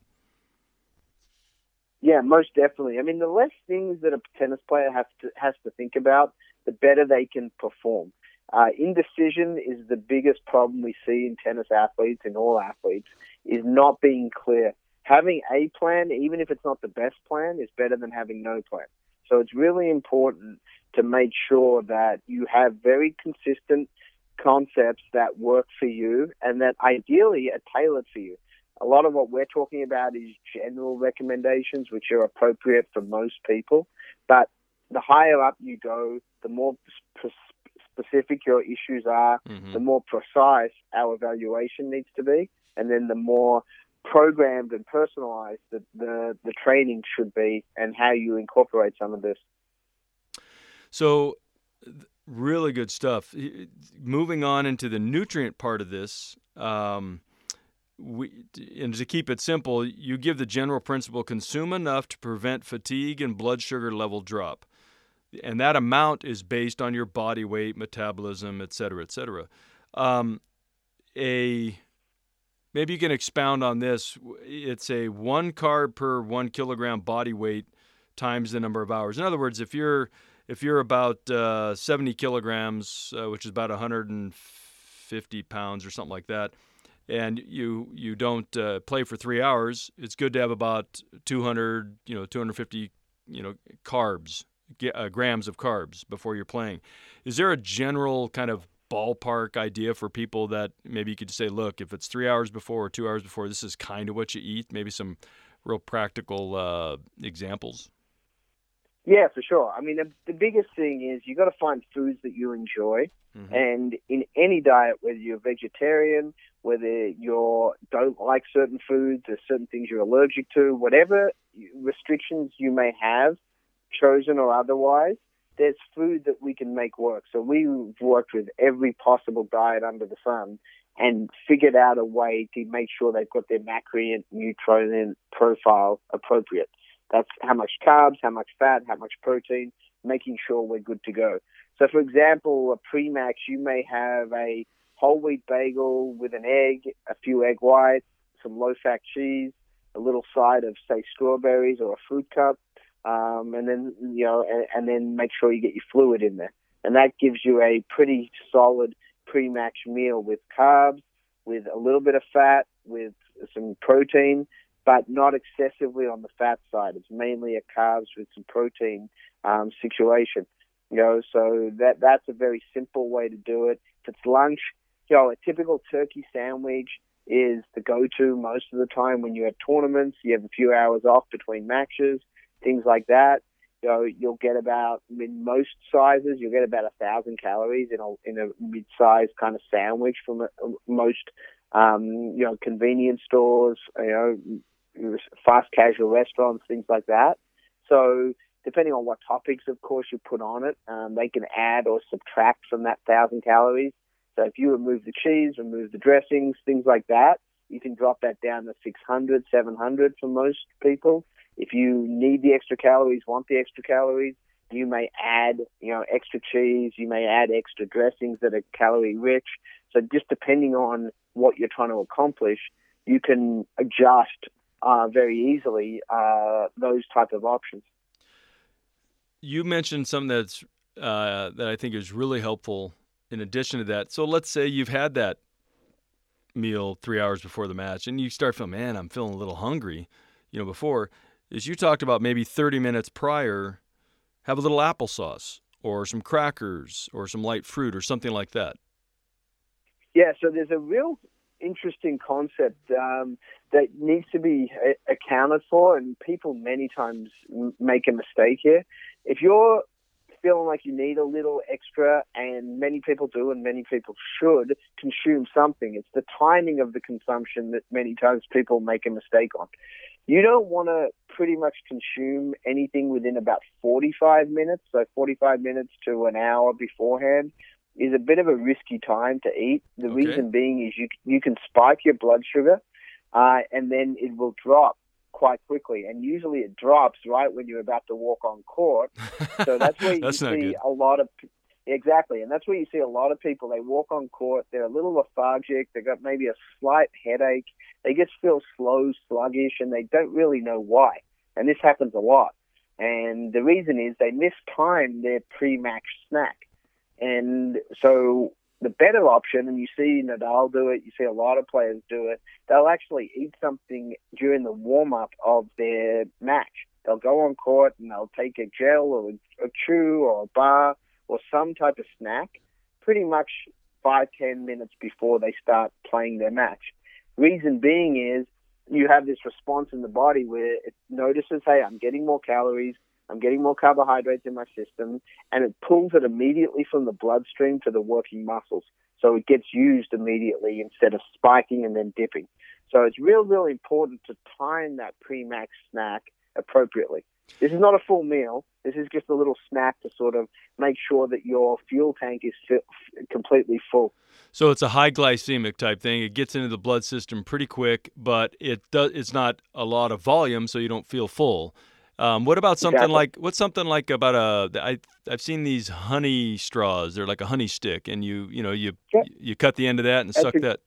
Speaker 3: Yeah, most definitely. I mean, the less things that a tennis player has to has to think about, the better they can perform. Uh, indecision is the biggest problem we see in tennis athletes and all athletes is not being clear. Having a plan, even if it's not the best plan, is better than having no plan. So it's really important to make sure that you have very consistent concepts that work for you and that ideally are tailored for you. A lot of what we're talking about is general recommendations, which are appropriate for most people. But the higher up you go, the more specific your issues are, mm-hmm. the more precise our evaluation needs to be, and then the more programmed and personalized the, the, the training should be and how you incorporate some of this.
Speaker 2: So, really good stuff. Moving on into the nutrient part of this, um, we, and to keep it simple, you give the general principle consume enough to prevent fatigue and blood sugar level drop. And that amount is based on your body weight, metabolism, et cetera, et cetera. Um, a maybe you can expound on this. It's a one carb per one kilogram body weight times the number of hours. In other words, if you're if you're about uh, 70 kilograms, uh, which is about 150 pounds or something like that, and you you don't uh, play for three hours, it's good to have about 200, you know, 250, you know, carbs, uh, grams of carbs before you're playing. Is there a general kind of ballpark idea for people that maybe you could say, look, if it's three hours before or two hours before, this is kind of what you eat? Maybe some real practical uh, examples.
Speaker 3: Yeah, for sure. I mean, the, the biggest thing is you got to find foods that you enjoy, mm-hmm. and in any diet, whether you're vegetarian, whether you don't like certain foods, there's certain things you're allergic to, whatever restrictions you may have, chosen or otherwise, there's food that we can make work. So we've worked with every possible diet under the sun and figured out a way to make sure they've got their macronutrient nutrient profile appropriate. That's how much carbs, how much fat, how much protein, making sure we're good to go. So, for example, a pre-max, you may have a whole wheat bagel with an egg, a few egg whites, some low-fat cheese, a little side of, say, strawberries or a fruit cup, um, and then you know, and, and then make sure you get your fluid in there, and that gives you a pretty solid pre-match meal with carbs, with a little bit of fat, with some protein, but not excessively on the fat side. It's mainly a carbs with some protein um, situation. You know, so that that's a very simple way to do it. If it's lunch, you know, a typical turkey sandwich is the go-to most of the time when you have tournaments. You have a few hours off between matches, things like that. You know, you'll get about in most sizes, you'll get about a thousand calories in a in a mid-sized kind of sandwich from a, most um, you know convenience stores. You know, fast casual restaurants, things like that. So depending on what topics, of course, you put on it, um, they can add or subtract from that thousand calories. So if you remove the cheese, remove the dressings, things like that, you can drop that down to 600, 700 for most people. If you need the extra calories, want the extra calories, you may add, you know, extra cheese. You may add extra dressings that are calorie rich. So just depending on what you're trying to accomplish, you can adjust uh, very easily uh, those type of options.
Speaker 2: You mentioned something that's uh, that I think is really helpful. In addition to that, so let's say you've had that meal three hours before the match, and you start feeling, man, I'm feeling a little hungry. You know, before is you talked about maybe 30 minutes prior, have a little applesauce or some crackers or some light fruit or something like that.
Speaker 3: Yeah, so there's a real interesting concept um, that needs to be accounted for, and people many times make a mistake here. If you're feeling like you need a little extra, and many people do, and many people should consume something, it's the timing of the consumption that many times people make a mistake on. You don't want to pretty much consume anything within about 45 minutes, so 45 minutes to an hour beforehand is a bit of a risky time to eat. The okay. reason being is you you can spike your blood sugar, uh, and then it will drop quite quickly. And usually it drops right when you're about to walk on court. So that's where that's you see good. a lot of exactly, and that's where you see a lot of people. They walk on court, they're a little lethargic, they've got maybe a slight headache, they just feel slow, sluggish, and they don't really know why. And this happens a lot. And the reason is they mistime their pre-match snack. And so the better option, and you see Nadal do it, you see a lot of players do it, they'll actually eat something during the warm up of their match. they'll go on court and they'll take a gel or a chew or a bar or some type of snack pretty much five, ten minutes before they start playing their match. Reason being is you have this response in the body where it notices, hey, I'm getting more calories, I'm getting more carbohydrates in my system, and it pulls it immediately from the bloodstream to the working muscles. So it gets used immediately instead of spiking and then dipping. So it's real, really important to time that pre-max snack appropriately. This is not a full meal. This is just a little snack to sort of make sure that your fuel tank is completely full.
Speaker 2: So it's a high glycemic type thing. It gets into the blood system pretty quick, but it does. It's not a lot of volume, so you don't feel full. Um, what about something
Speaker 3: Exactly.
Speaker 2: like what's something like about a I I've seen these honey straws. They're like a honey stick, and you you know you
Speaker 3: Yeah.
Speaker 2: you cut the end of that and
Speaker 3: That's
Speaker 2: suck
Speaker 3: a-
Speaker 2: that.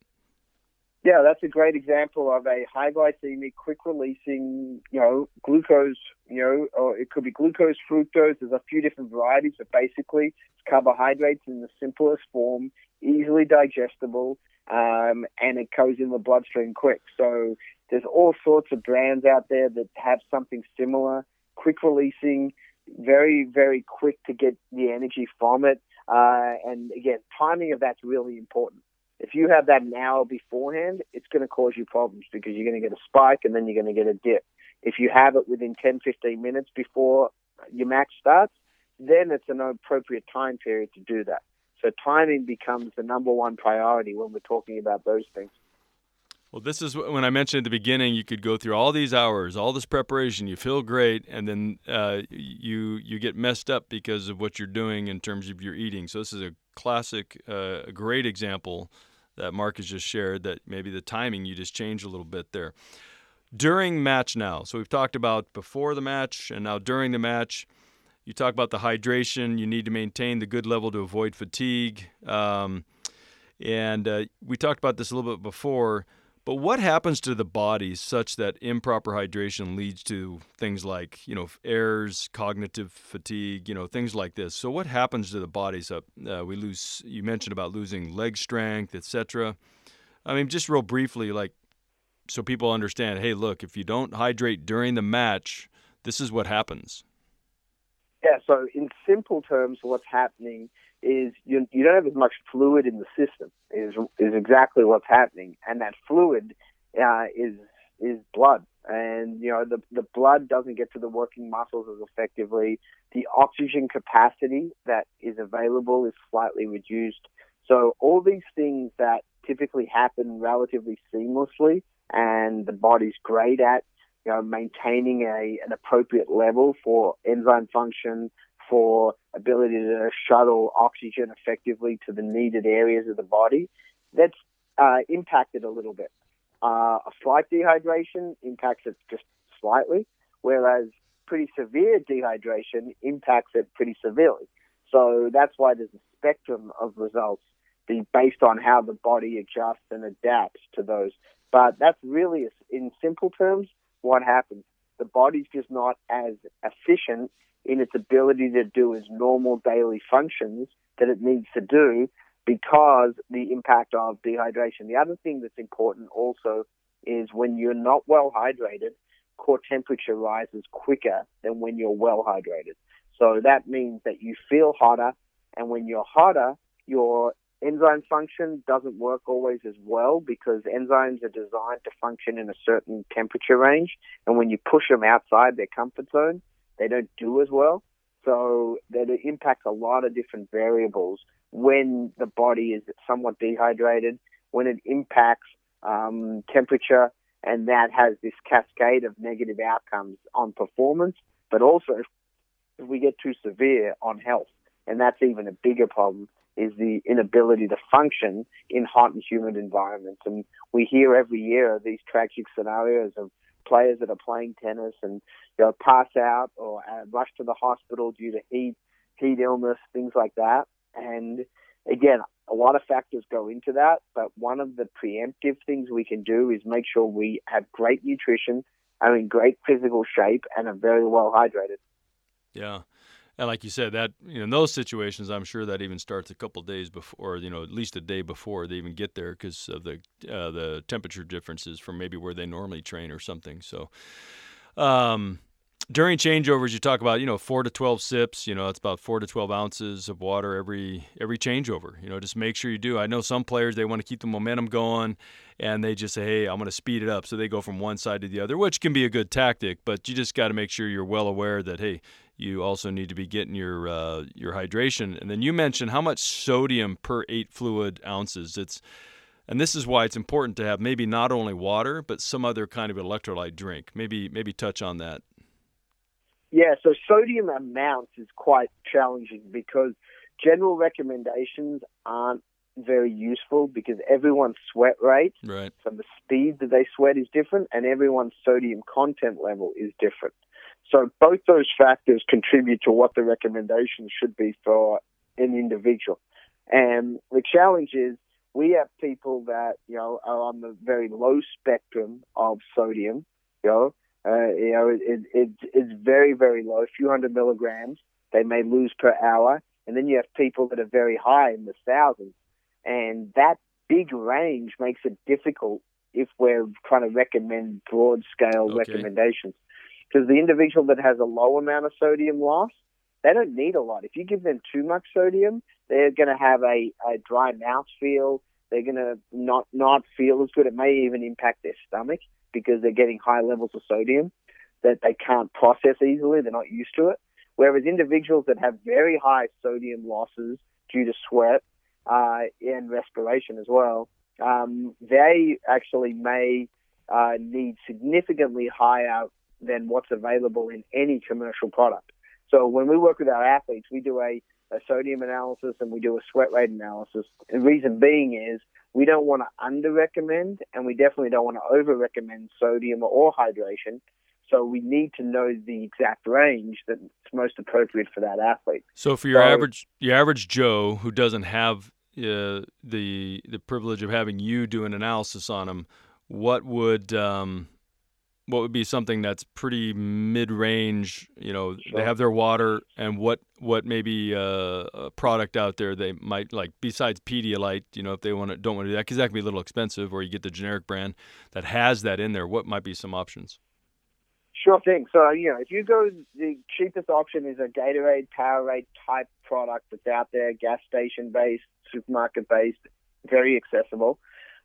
Speaker 3: Yeah, that's a great example of a high glycemic, quick releasing, you know, glucose, you know, or it could be glucose, fructose. There's a few different varieties, but basically it's carbohydrates in the simplest form, easily digestible, um, and it goes in the bloodstream quick. So there's all sorts of brands out there that have something similar, quick releasing, very, very quick to get the energy from it. Uh, and again, timing of that's really important if you have that an hour beforehand, it's going to cause you problems because you're going to get a spike and then you're going to get a dip. If you have it within 10, 15 minutes before your match starts, then it's an appropriate time period to do that. So timing becomes the number one priority when we're talking about those things.
Speaker 2: Well, this is wh- when I mentioned at the beginning. You could go through all these hours, all this preparation. You feel great, and then uh, you you get messed up because of what you're doing in terms of your eating. So this is a classic, uh, great example that Mark has just shared. That maybe the timing you just changed a little bit there during match now. So we've talked about before the match and now during the match. You talk about the hydration. You need to maintain the good level to avoid fatigue. Um, and uh, we talked about this a little bit before. But what happens to the body such that improper hydration leads to things like, you know, errors, cognitive fatigue, you know, things like this? So what happens to the body? So uh, we lose. You mentioned about losing leg strength, etc. I mean, just real briefly, like, so people understand. Hey, look, if you don't hydrate during the match, this is what happens.
Speaker 3: Yeah, so in simple terms, what's happening is you, you don't have as much fluid in the system. Is is exactly what's happening, and that fluid uh, is is blood, and you know the the blood doesn't get to the working muscles as effectively. The oxygen capacity that is available is slightly reduced. So all these things that typically happen relatively seamlessly, and the body's great at you know, maintaining a, an appropriate level for enzyme function, for ability to shuttle oxygen effectively to the needed areas of the body, that's uh, impacted a little bit. Uh, a slight dehydration impacts it just slightly, whereas pretty severe dehydration impacts it pretty severely. So that's why there's a spectrum of results based on how the body adjusts and adapts to those. But that's really, in simple terms, what happens. The body's just not as efficient in its ability to do its normal daily functions that it needs to do because the impact of dehydration. The other thing that's important also is when you're not well hydrated, core temperature rises quicker than when you're well hydrated. So that means that you feel hotter, and when you're hotter, your enzyme function doesn't work always as well because enzymes are designed to function in a certain temperature range. And when you push them outside their comfort zone, they don't do as well. So that it impacts a lot of different variables when the body is somewhat dehydrated, when it impacts um, temperature, and that has this cascade of negative outcomes on performance, but also if we get too severe on health. And that's even a bigger problem is the inability to function in hot and humid environments. And we hear every year these tragic scenarios of players that are playing tennis and you know, pass out or uh, rush to the hospital due to heat, heat illness, things like that. And again, a lot of factors go into that, but one of the preemptive things we can do is make sure we have great nutrition, are in great physical shape, and are very well hydrated.
Speaker 2: Yeah. And like you said, that you know, in those situations, I'm sure that even starts a couple days before, you know, at least a day before they even get there, because of the uh, the temperature differences from maybe where they normally train or something. So, um, during changeovers, you talk about you know four to twelve sips. You know, it's about four to twelve ounces of water every every changeover. You know, just make sure you do. I know some players they want to keep the momentum going, and they just say, "Hey, I'm going to speed it up," so they go from one side to the other, which can be a good tactic. But you just got to make sure you're well aware that hey, you also need to be getting your uh, your hydration. And then you mentioned how much sodium per eight fluid ounces. It's and this is why it's important to have maybe not only water but some other kind of electrolyte drink. Maybe maybe touch on that.
Speaker 3: Yeah, so sodium amounts is quite challenging because general recommendations aren't very useful because everyone's sweat rate
Speaker 2: right.
Speaker 3: and the speed that they sweat is different and everyone's sodium content level is different. So both those factors contribute to what the recommendations should be for an individual. And the challenge is we have people that, you know, are on the very low spectrum of sodium, you know, uh, you know, it, it, it's very, very low, a few hundred milligrams they may lose per hour. And then you have people that are very high in the thousands. And that big range makes it difficult if we're trying to recommend broad scale
Speaker 2: Okay.
Speaker 3: recommendations. Because the individual that has a low amount of sodium loss, they don't need a lot. If you give them too much sodium, they're going to have a, a dry mouth feel. They're going to not, not feel as good. It may even impact their stomach because they're getting high levels of sodium that they can't process easily. They're not used to it. Whereas individuals that have very high sodium losses due to sweat uh, and respiration as well, um, they actually may uh, need significantly higher than what's available in any commercial product. So when we work with our athletes, we do a, a sodium analysis and we do a sweat rate analysis. The reason being is we don't want to under recommend and we definitely don't want to over recommend sodium or hydration. So we need to know the exact range that's most appropriate for that athlete.
Speaker 2: So for your
Speaker 3: So-
Speaker 2: average your average Joe who doesn't have uh, the the privilege of having you do an analysis on them, what would um, what would be something that's pretty mid range? You know,
Speaker 3: Sure.
Speaker 2: they have their water, and what what maybe uh, a product out there they might like besides Pedialyte. You know, if they want to don't want to do that because that can be a little expensive, or you get the generic brand that has that in there. What might be some options?
Speaker 3: Sure thing. So, you know, if you go, the cheapest option is a Gatorade Powerade type product that's out there, gas station based, supermarket based, very accessible.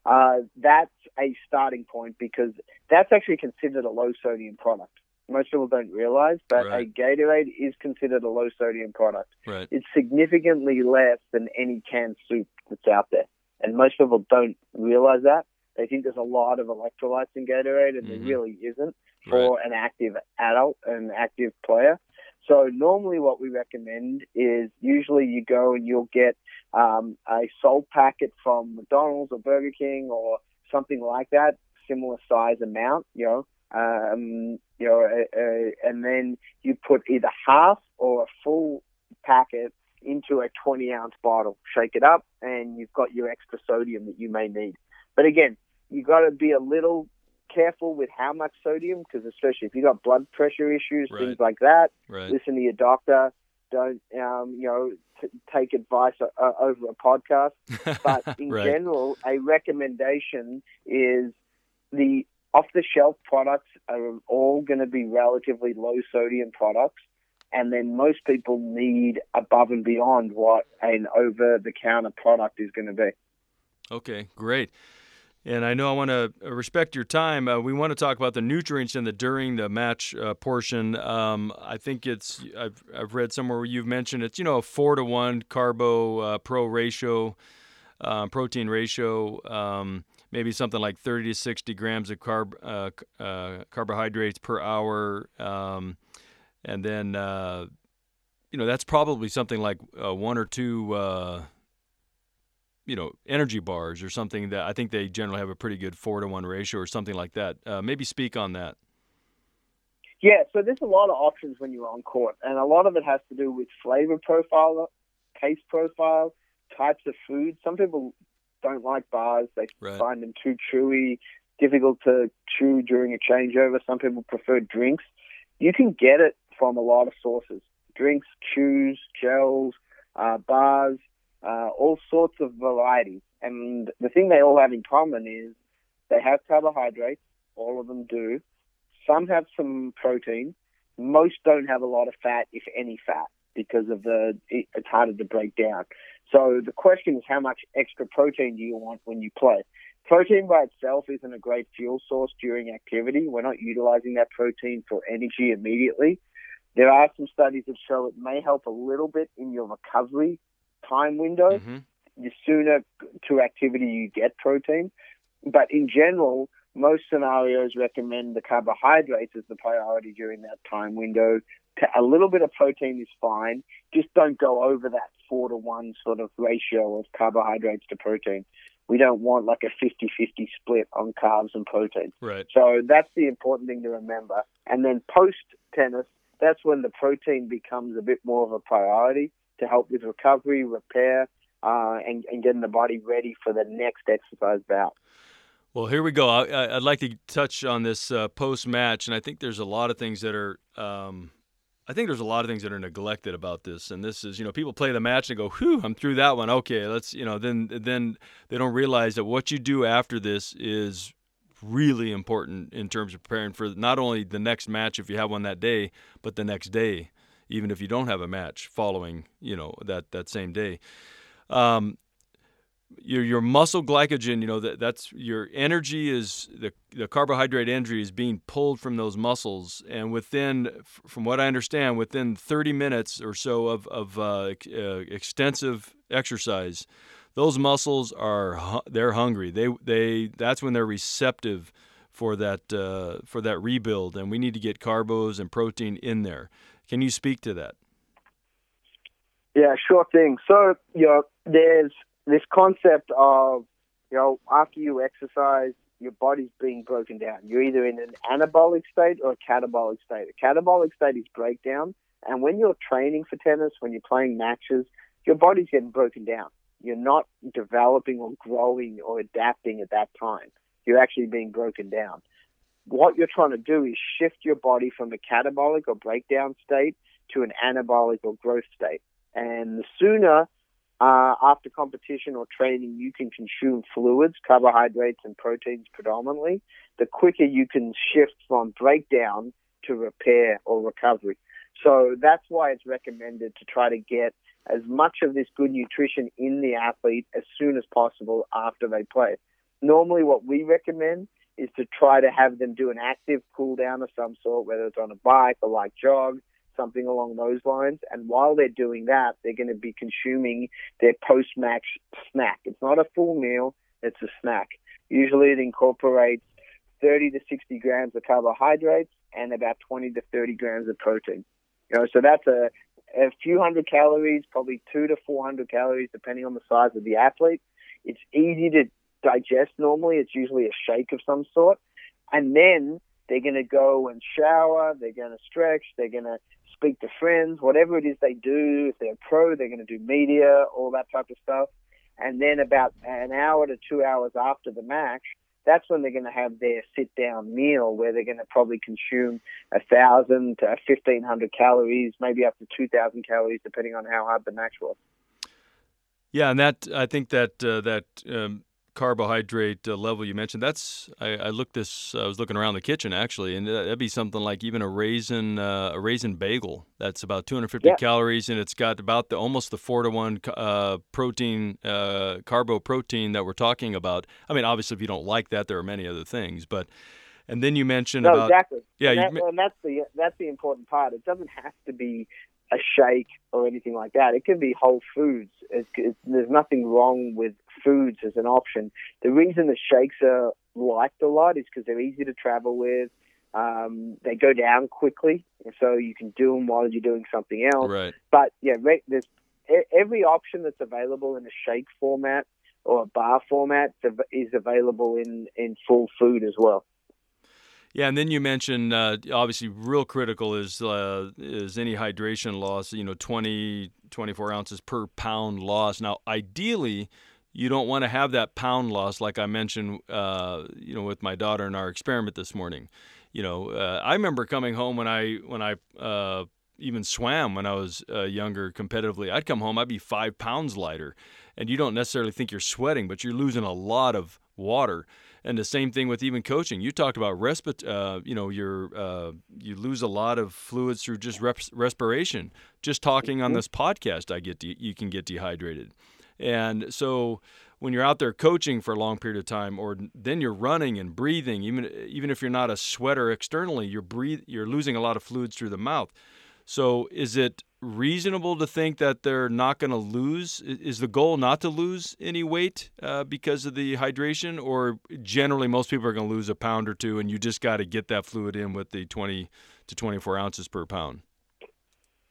Speaker 3: Uh, that's a starting point because that's actually considered a low sodium product. Most people don't realize, but
Speaker 2: Right.
Speaker 3: a Gatorade is considered a low sodium product.
Speaker 2: Right.
Speaker 3: It's significantly less than any canned soup that's out there. And most people don't realize that. They think there's a lot of electrolytes in Gatorade, and
Speaker 2: Mhm.
Speaker 3: there really isn't for an active adult, an active player. So normally, what we recommend is usually you go and you'll get um, a salt packet from McDonald's or Burger King or something like that, similar size amount, you know, um, you know, uh, uh, and then you put either half or a full packet into a 20 ounce bottle. Shake it up, and you've got your extra sodium that you may need. But again, you got to be a little careful with how much sodium because especially if you got blood pressure issues,
Speaker 2: Right.
Speaker 3: things like that,
Speaker 2: Right.
Speaker 3: listen to your doctor. Don't um, you know t- take advice uh, over a podcast. But in
Speaker 2: right.
Speaker 3: general, a recommendation is the off-the-shelf products are all going to be relatively low sodium products, and then most people need above and beyond what an over-the-counter product is going to be.
Speaker 2: Okay, great. And I know I want to respect your time. Uh, we want to talk about the nutrients in the during the match uh, portion. Um, I think it's I've I've read somewhere where you've mentioned it's you know a four to one carbo uh, pro ratio, uh, protein ratio. Um, maybe something like 30 to 60 grams of carb uh, uh, carbohydrates per hour, um, and then uh, you know that's probably something like uh, one or two. You know, energy bars or something that I think they generally have a pretty good four to one ratio or something like that. Uh, maybe speak on that.
Speaker 3: Yeah, so there's a lot of options when you're on court, and a lot of it has to do with flavor profile, taste profile, types of food. Some people don't like bars; they
Speaker 2: Right.
Speaker 3: find them too chewy, difficult to chew during a changeover. Some people prefer drinks. You can get it from a lot of sources: drinks, chews, gels, uh, bars, uh, all sorts of varieties. And the thing they all have in common is they have carbohydrates. All of them do. Some have some protein, most don't have a lot of fat, if any fat, because of the it's harder to break down. So the question is, how much extra protein do you want when you play? Protein by itself isn't a great fuel source during activity. We're not utilizing that protein for energy immediately. There are some studies that show it may help a little bit in your recovery time window.
Speaker 2: Mm-hmm.
Speaker 3: The sooner to activity you get protein. But in general, most scenarios recommend the carbohydrates as the priority during that time window. A little bit of protein is fine. Just don't go over that four to one sort of ratio of carbohydrates to protein. We don't want like a 50 50 split on carbs and protein.
Speaker 2: Right.
Speaker 3: So that's the important thing to remember. And then post tennis, that's when the protein becomes a bit more of a priority to help with recovery, repair, uh, and, and getting the body ready for the next exercise bout.
Speaker 2: Well, here we go. I, would like to touch on this uh, post match, and I think there's a lot of things that are. Um, I think there's a lot of things that are neglected about this, and this is, you know, people play the match and go, "Whew, I'm through that one. Okay, let's," you know, then then they don't realize that what you do after this is really important in terms of preparing for not only the next match if you have one that day, but the next day, even if you don't have a match following, you know, that that same day. Um, your your muscle glycogen, you know that that's your energy is the the carbohydrate energy is being pulled from those muscles, and within, from what I understand, within 30 minutes or so of of uh, uh, extensive exercise, those muscles are they're hungry. They they that's when they're receptive for that uh, for that rebuild, and we need to get carbos and protein in there. Can you speak to that?
Speaker 3: Yeah, sure thing. So, you know, there's this concept of, you know, after you exercise, your body's being broken down. You're either in an anabolic state or a catabolic state. A catabolic state is breakdown. And when you're training for tennis, when you're playing matches, your body's getting broken down. You're not developing or growing or adapting at that time. You're actually being broken down. What you're trying to do is shift your body from a catabolic or breakdown state to an anabolic or growth state. And the sooner uh, after competition or training, you can consume fluids, carbohydrates, and proteins predominantly. The quicker you can shift from breakdown to repair or recovery. So that's why it's recommended to try to get as much of this good nutrition in the athlete as soon as possible after they play. Normally, what we recommend is to try to have them do an active cool down of some sort, whether it's on a bike or like jog, something along those lines. And while they're doing that, they're going to be consuming their post match snack. It's not a full meal, it's a snack. Usually it incorporates 30 to 60 grams of carbohydrates and about 20 to 30 grams of protein. You know, so that's a, a few hundred calories, probably two to 400 calories, depending on the size of the athlete. It's easy to digest normally. It's usually a shake of some sort. And then they're going to go and shower. They're going to stretch. They're going to speak to friends, whatever it is they do. If they're pro, they're going to do media, all that type of stuff. And then about an hour to two hours after the match, that's when they're going to have their sit down meal where they're going to probably consume a thousand to fifteen hundred calories, maybe up to two thousand calories, depending on how hard the match was.
Speaker 2: Yeah, and that I think that uh, that um, carbohydrate uh, level you mentioned, that's I, I, looked this. I was looking around the kitchen actually, and that'd be something like even a raisin uh, a raisin bagel. That's about 250
Speaker 3: yeah.
Speaker 2: calories, and it's got about the almost the four to one uh, protein uh, carbo protein that we're talking about. I mean, obviously, if you don't like that, there are many other things, but. And then you mentioned
Speaker 3: no,
Speaker 2: about
Speaker 3: exactly.
Speaker 2: Yeah,
Speaker 3: and, that, and that's the that's the important part. It doesn't have to be a shake or anything like that. It can be whole foods. It's, it's, there's nothing wrong with foods as an option. The reason the shakes are liked a lot is because they're easy to travel with. Um, they go down quickly, so you can do them while you're doing something else.
Speaker 2: Right.
Speaker 3: But yeah, there's every option that's available in a shake format or a bar format is available in in full food as well.
Speaker 2: Yeah, and then you mentioned uh, obviously real critical is uh, is any hydration loss. You know, 20, 24 ounces per pound loss. Now, ideally, you don't want to have that pound loss, like I mentioned. Uh, you know, with my daughter in our experiment this morning. You know, uh, I remember coming home when I when I uh, even swam when I was uh, younger competitively. I'd come home, I'd be five pounds lighter, and you don't necessarily think you're sweating, but you're losing a lot of water and the same thing with even coaching. You talked about respit, uh, you know, your uh, you lose a lot of fluids through just respiration. Just talking on mm-hmm. this podcast, I get de- you can get dehydrated, and so when you're out there coaching for a long period of time, or then you're running and breathing, even even if you're not a sweater externally, you're breathe you're losing a lot of fluids through the mouth. So is it reasonable to think that they're not going to lose? Is the goal not to lose any weight uh, because of the hydration, or generally most people are going to lose a pound or two, and you just got to get that fluid in with the 20 to 24 ounces per pound?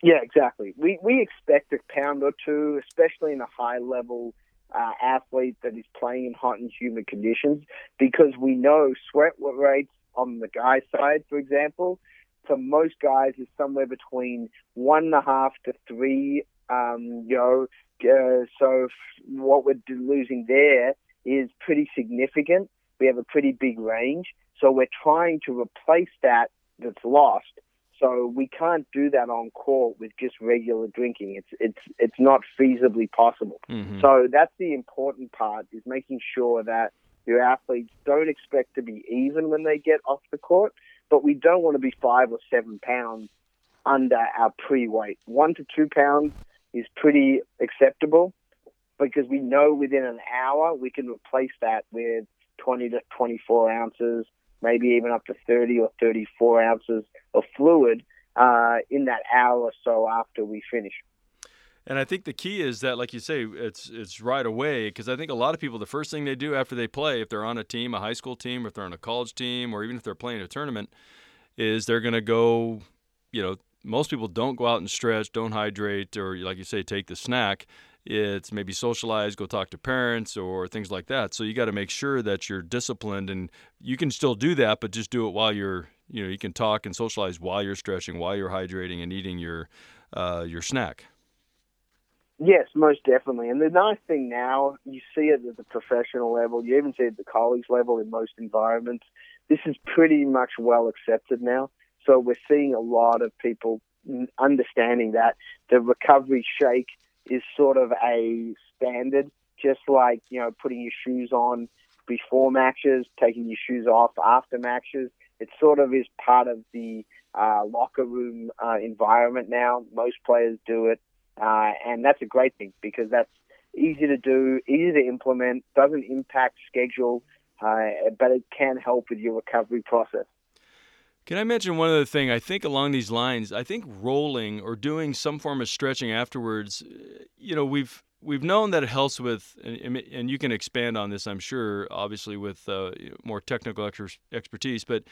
Speaker 3: Yeah, exactly. We we expect a pound or two, especially in a high level uh, athlete that is playing in hot and humid conditions, because we know sweat rates on the guy side, for example, for most guys is somewhere between one and a half to three. Um, you know, uh, so what we're losing there is pretty significant. We have a pretty big range, so we're trying to replace that that's lost. So we can't do that on court with just regular drinking. It's it's it's not feasibly possible. Mm-hmm. So that's the important part is making sure that your athletes don't expect to be even when they get off the court, but we don't want to be five or seven pounds under our pre-weight. One to two pounds is pretty acceptable because we know within an hour we can replace that with 20 to 24 ounces, maybe even up to 30 or 34 ounces of fluid uh, in that hour or so after we finish.
Speaker 2: And I think the key is that, like you say, it's it's right away because I think a lot of people the first thing they do after they play, if they're on a team, a high school team, or if they're on a college team, or even if they're playing a tournament, is they're going to go. You know, most people don't go out and stretch, don't hydrate, or like you say, take the snack. It's maybe socialize, go talk to parents, or things like that. So you got to make sure that you're disciplined, and you can still do that, but just do it while you're. You know, you can talk and socialize while you're stretching, while you're hydrating, and eating your uh, your snack.
Speaker 3: Yes, most definitely. And the nice thing now, you see it at the professional level, you even see it at the college level in most environments. This is pretty much well accepted now. So we're seeing a lot of people understanding that the recovery shake is sort of a standard, just like, you know, putting your shoes on before matches, taking your shoes off after matches. It sort of is part of the uh, locker room uh, environment now. Most players do it. Uh, and that's a great thing because that's easy to do, easy to implement, doesn't impact schedule, uh, but it can help with your recovery process.
Speaker 2: Can I mention one other thing? I think along these lines, I think rolling or doing some form of stretching afterwards, you know, we've we've known that it helps with, and you can expand on this, I'm sure, obviously with uh, more technical expertise, but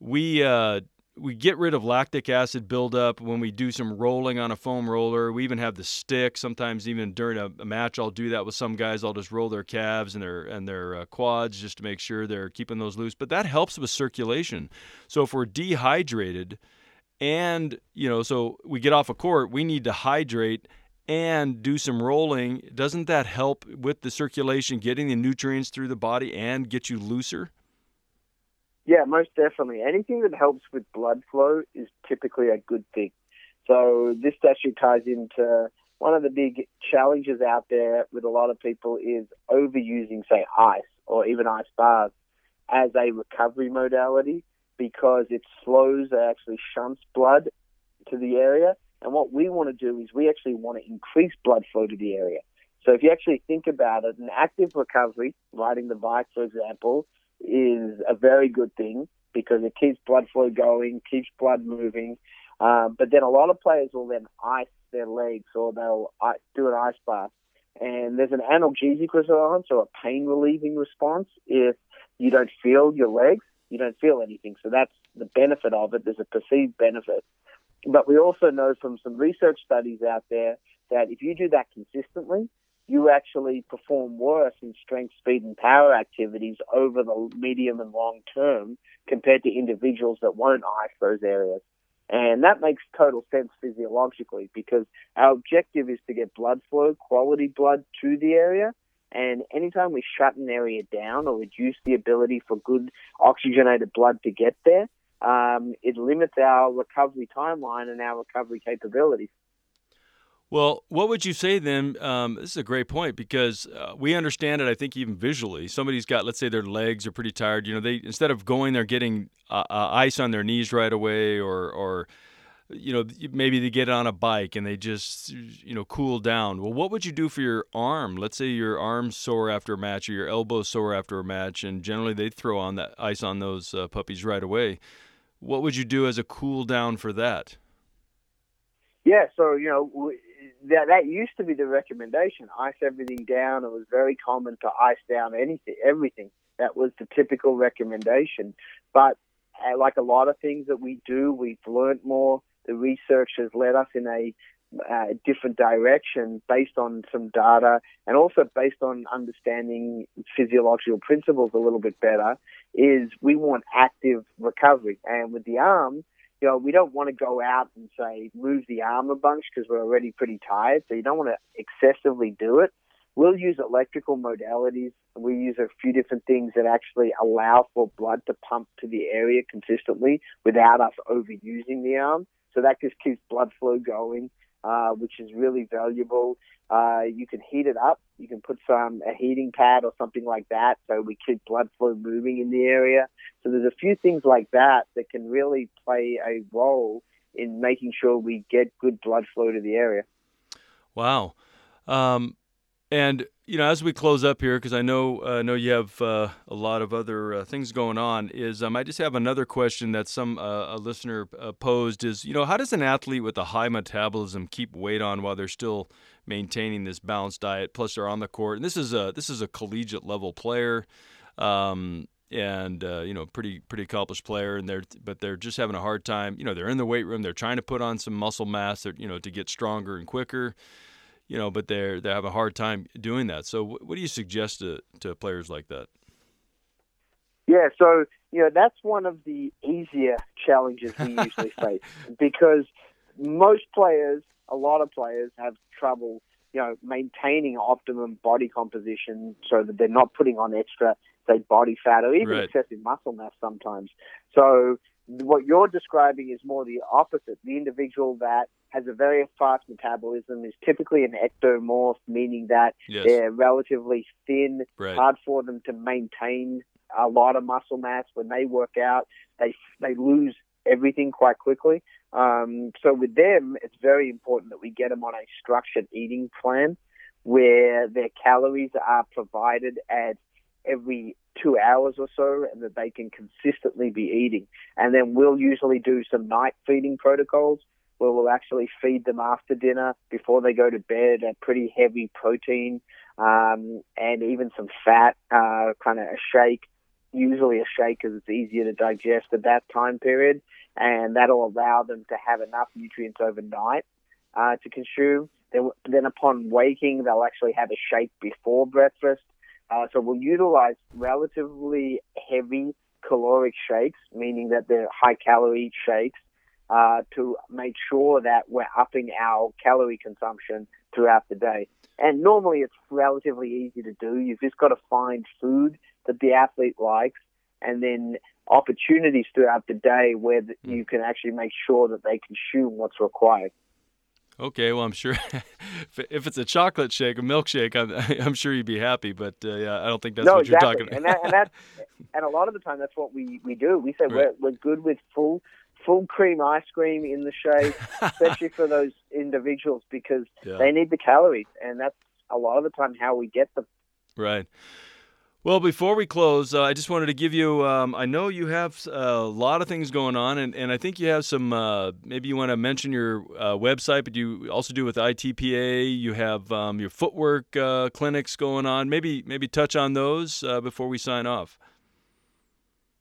Speaker 2: we uh, we get rid of lactic acid buildup when we do some rolling on a foam roller. We even have the stick. Sometimes even during a, a match, I'll do that with some guys. I'll just roll their calves and their and their uh, quads just to make sure they're keeping those loose. But that helps with circulation. So if we're dehydrated, and you know, so we get off a court, we need to hydrate and do some rolling. Doesn't that help with the circulation, getting the nutrients through the body, and get you looser?
Speaker 3: Yeah, most definitely. Anything that helps with blood flow is typically a good thing. So this actually ties into one of the big challenges out there with a lot of people is overusing, say, ice or even ice baths as a recovery modality because it slows, actually shunts blood to the area. And what we want to do is we actually want to increase blood flow to the area. So if you actually think about it, an active recovery, riding the bike, for example, is a very good thing because it keeps blood flow going, keeps blood moving. Um, but then a lot of players will then ice their legs or they'll do an ice bath. And there's an analgesic response or a pain relieving response if you don't feel your legs, you don't feel anything. So that's the benefit of it. There's a perceived benefit. But we also know from some research studies out there that if you do that consistently, you actually perform worse in strength, speed, and power activities over the medium and long term compared to individuals that won't ice those areas. And that makes total sense physiologically because our objective is to get blood flow, quality blood to the area. And anytime we shut an area down or reduce the ability for good oxygenated blood to get there, um, it limits our recovery timeline and our recovery capabilities.
Speaker 2: Well, what would you say then? Um, this is a great point because uh, we understand it. I think even visually, somebody's got, let's say, their legs are pretty tired. You know, they instead of going there getting uh, uh, ice on their knees right away, or or you know maybe they get on a bike and they just you know cool down. Well, what would you do for your arm? Let's say your arm's sore after a match or your elbow sore after a match, and generally they throw on that ice on those uh, puppies right away. What would you do as a cool down for that?
Speaker 3: Yeah, so you know that that used to be the recommendation. Ice everything down. It was very common to ice down anything, everything. That was the typical recommendation. But uh, like a lot of things that we do, we've learned more. The research has led us in a uh, different direction based on some data and also based on understanding physiological principles a little bit better is we want active recovery. And with the arm, you know, we don't want to go out and say move the arm a bunch because we're already pretty tired. So you don't want to excessively do it. We'll use electrical modalities. We use a few different things that actually allow for blood to pump to the area consistently without us overusing the arm. So that just keeps blood flow going, uh, which is really valuable. Uh, you can heat it up. You can put some a heating pad or something like that, so we keep blood flow moving in the area. So there's a few things like that that can really play a role in making sure we get good blood flow to the area.
Speaker 2: Wow. Um, and you know, as we close up here, because I know uh, know you have uh, a lot of other uh, things going on, is um, I just have another question that some uh, a listener uh, posed is, you know, how does an athlete with a high metabolism keep weight on while they're still maintaining this balanced diet? Plus, they're on the court, and this is a this is a collegiate level player. Um, and uh, you know pretty pretty accomplished player and they're but they're just having a hard time you know they're in the weight room they're trying to put on some muscle mass you know to get stronger and quicker you know, but they're they have a hard time doing that. So, what, what do you suggest to to players like that?
Speaker 3: Yeah, so you know that's one of the easier challenges we usually face because most players, a lot of players, have trouble, you know, maintaining optimum body composition so that they're not putting on extra, say, body fat or even right. excessive muscle mass sometimes. So what you're describing is more the opposite. The individual that has a very fast metabolism is typically an ectomorph, meaning that yes. they're relatively thin, right. hard for them to maintain a lot of muscle mass. When they work out, they they lose everything quite quickly. Um, so with them, it's very important that we get them on a structured eating plan where their calories are provided at every two hours or so and that they can consistently be eating. And then we'll usually do some night feeding protocols where we'll actually feed them after dinner before they go to bed a pretty heavy protein um, and even some fat, uh, kind of a shake. Usually a shake because it's easier to digest at that time period, and that'll allow them to have enough nutrients overnight uh, to consume. Then, then upon waking, they'll actually have a shake before breakfast uh, so we'll utilize relatively heavy caloric shakes, meaning that they're high calorie shakes, uh, to make sure that we're upping our calorie consumption throughout the day. And normally it's relatively easy to do. You've just got to find food that the athlete likes and then opportunities throughout the day where hmm. you can actually make sure that they consume what's required.
Speaker 2: Okay, well, I'm sure if it's a chocolate shake, a milkshake, I'm, I'm sure you'd be happy. But uh, yeah, I don't think that's
Speaker 3: no,
Speaker 2: what
Speaker 3: exactly.
Speaker 2: you're talking
Speaker 3: about. and, that, and, that, and a lot of the time, that's what we, we do. We say right. we're, we're good with full full cream ice cream in the shake, especially for those individuals because yeah. they need the calories, and that's a lot of the time how we get them.
Speaker 2: Right. Well, before we close, uh, I just wanted to give you. Um, I know you have a lot of things going on, and, and I think you have some. Uh, maybe you want to mention your uh, website, but you also do with ITPA. You have um, your footwork uh, clinics going on. Maybe maybe touch on those uh, before we sign off.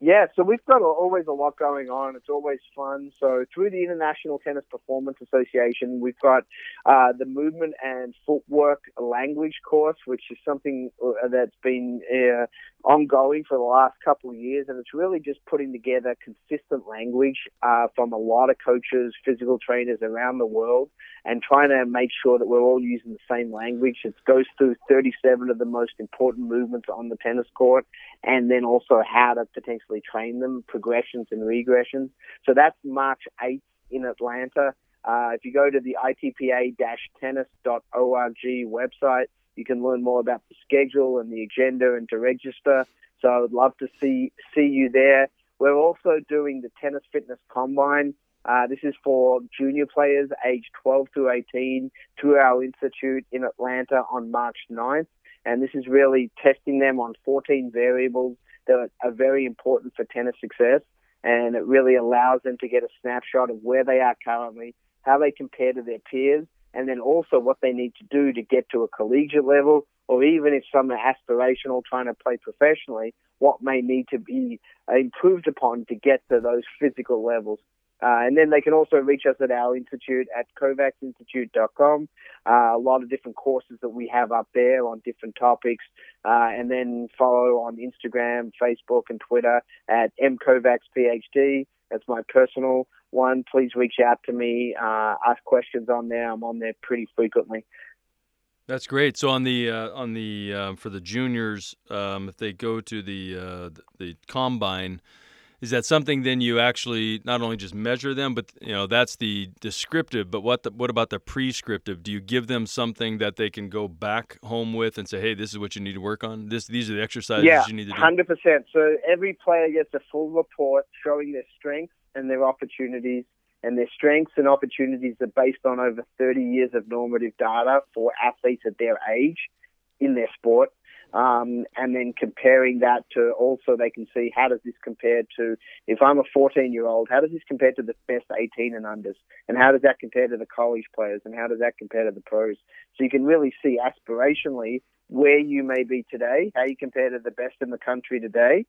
Speaker 3: Yeah, so we've got always a lot going on. It's always fun. So through the International Tennis Performance Association, we've got uh, the movement and footwork language course, which is something uh, that's been uh, ongoing for the last couple of years, and it's really just putting together consistent language uh, from a lot of coaches, physical trainers around the world, and trying to make sure that we're all using the same language. It goes through 37 of the most important movements on the tennis court, and then also how to potentially train them, progressions and regressions. So that's March 8th in Atlanta. Uh, if you go to the ITPA-tennis.org website, you can learn more about the schedule and the agenda and to register. So I would love to see see you there. We're also doing the Tennis Fitness Combine. Uh, this is for junior players aged 12 to 18 to our institute in Atlanta on March 9th. And this is really testing them on 14 variables that are very important for tennis success. And it really allows them to get a snapshot of where they are currently, how they compare to their peers, and then also what they need to do to get to a collegiate level, or even if some are aspirational trying to play professionally, what may need to be improved upon to get to those physical levels. Uh, and then they can also reach us at our institute at kovacsinstitute.com. Uh, a lot of different courses that we have up there on different topics. Uh, and then follow on Instagram, Facebook, and Twitter at mkovacsphd. That's my personal one. Please reach out to me, uh, ask questions on there. I'm on there pretty frequently.
Speaker 2: That's great. So on the uh, on the uh, for the juniors, um, if they go to the uh, the combine, is that something then you actually not only just measure them, but you know that's the descriptive. But what the, what about the prescriptive? Do you give them something that they can go back home with and say, hey, this is what you need to work on. This these are the exercises
Speaker 3: yeah,
Speaker 2: you need to do.
Speaker 3: hundred percent. So every player gets a full report showing their strengths and their opportunities. And their strengths and opportunities are based on over 30 years of normative data for athletes at their age in their sport. Um, and then comparing that to also they can see how does this compare to if I'm a 14 year old, how does this compare to the best 18 and unders, and how does that compare to the college players, and how does that compare to the pros? So you can really see aspirationally where you may be today, how you compare to the best in the country today,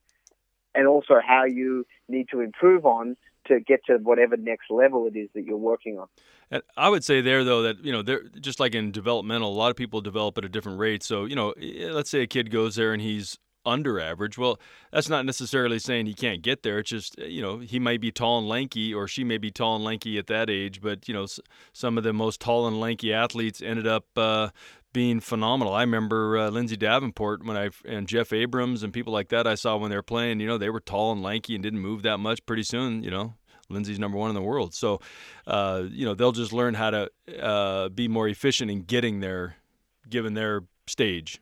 Speaker 3: and also how you need to improve on to get to whatever next level it is that you're working on.
Speaker 2: And I would say there though that you know they're just like in developmental, a lot of people develop at a different rate. So you know, eh, let's say a kid goes there and he's under average. Well, that's not necessarily saying he can't get there. It's just you know he might be tall and lanky, or she may be tall and lanky at that age. But you know, some of the most tall and lanky athletes ended up uh, being phenomenal. I remember uh, Lindsay Davenport when I and Jeff Abrams and people like that I saw when they were playing. You know, they were tall and lanky and didn't move that much. Pretty soon, you know, Lindsay's number one in the world. So, uh, you know, they'll just learn how to uh, be more efficient in getting there, given their stage.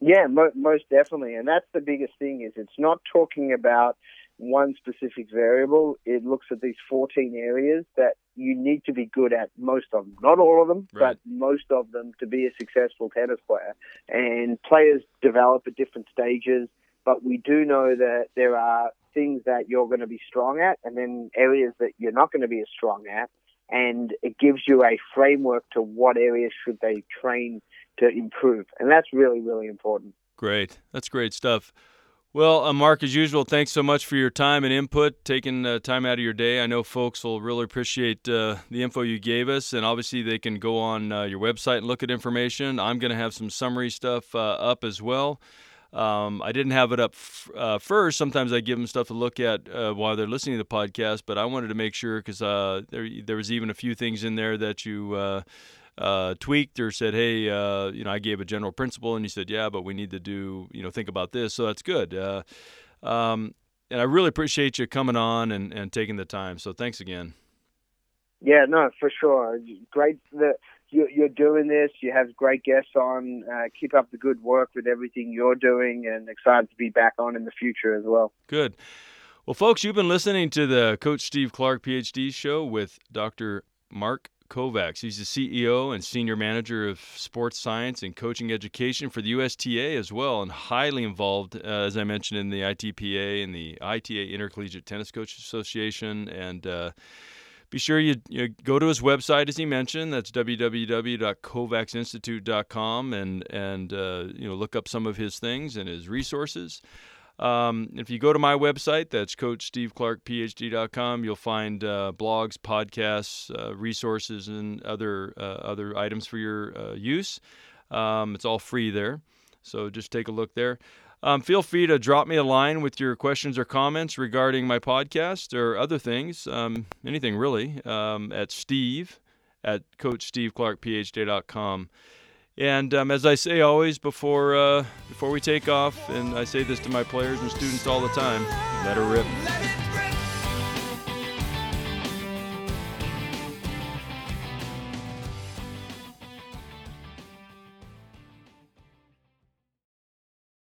Speaker 3: Yeah, mo- most definitely, and that's the biggest thing. Is it's not talking about one specific variable. It looks at these 14 areas that you need to be good at most of them. Not all of them, right. but most of them to be a successful tennis player. And players develop at different stages, but we do know that there are things that you're going to be strong at and then areas that you're not going to be as strong at. And it gives you a framework to what areas should they train to improve. And that's really, really important.
Speaker 2: Great. That's great stuff. Well, uh, Mark, as usual, thanks so much for your time and input, taking uh, time out of your day. I know folks will really appreciate uh, the info you gave us, and obviously they can go on uh, your website and look at information. I'm going to have some summary stuff uh, up as well. Um, I didn't have it up f- uh, first. Sometimes I give them stuff to look at uh, while they're listening to the podcast, but I wanted to make sure because uh, there there was even a few things in there that you uh, uh, tweaked or said, "Hey, uh, you know, I gave a general principle," and you said, "Yeah, but we need to do you know think about this." So that's good. Um, and I really appreciate you coming on and, and taking the time. So thanks again.
Speaker 3: Yeah, no, for sure. Great that you're doing this. You have great guests on. Uh, keep up the good work with everything you're doing, and excited to be back on in the future as well.
Speaker 2: Good. Well, folks, you've been listening to the Coach Steve Clark PhD show with Dr. Mark Kovacs. He's the CEO and Senior Manager of Sports Science and Coaching Education for the USTA as well, and highly involved, uh, as I mentioned, in the ITPA and the ITA Intercollegiate Tennis Coach Association. And uh, be sure you, you, go to his website, as he mentioned. That's www.kovacsinstitute.com, and and uh, you know look up some of his things and his resources. Um, if you go to my website, that's CoachSteveClarkPhD.com, you'll find uh, blogs, podcasts, uh, resources, and other uh, other items for your uh, use. Um, it's all free there, so just take a look there. Um, feel free to drop me a line with your questions or comments regarding my podcast or other things, um, anything really, um, at steve at coachsteveclarkphd.com. And um, as I say always before uh, before we take off, and I say this to my players and students all the time, let her rip.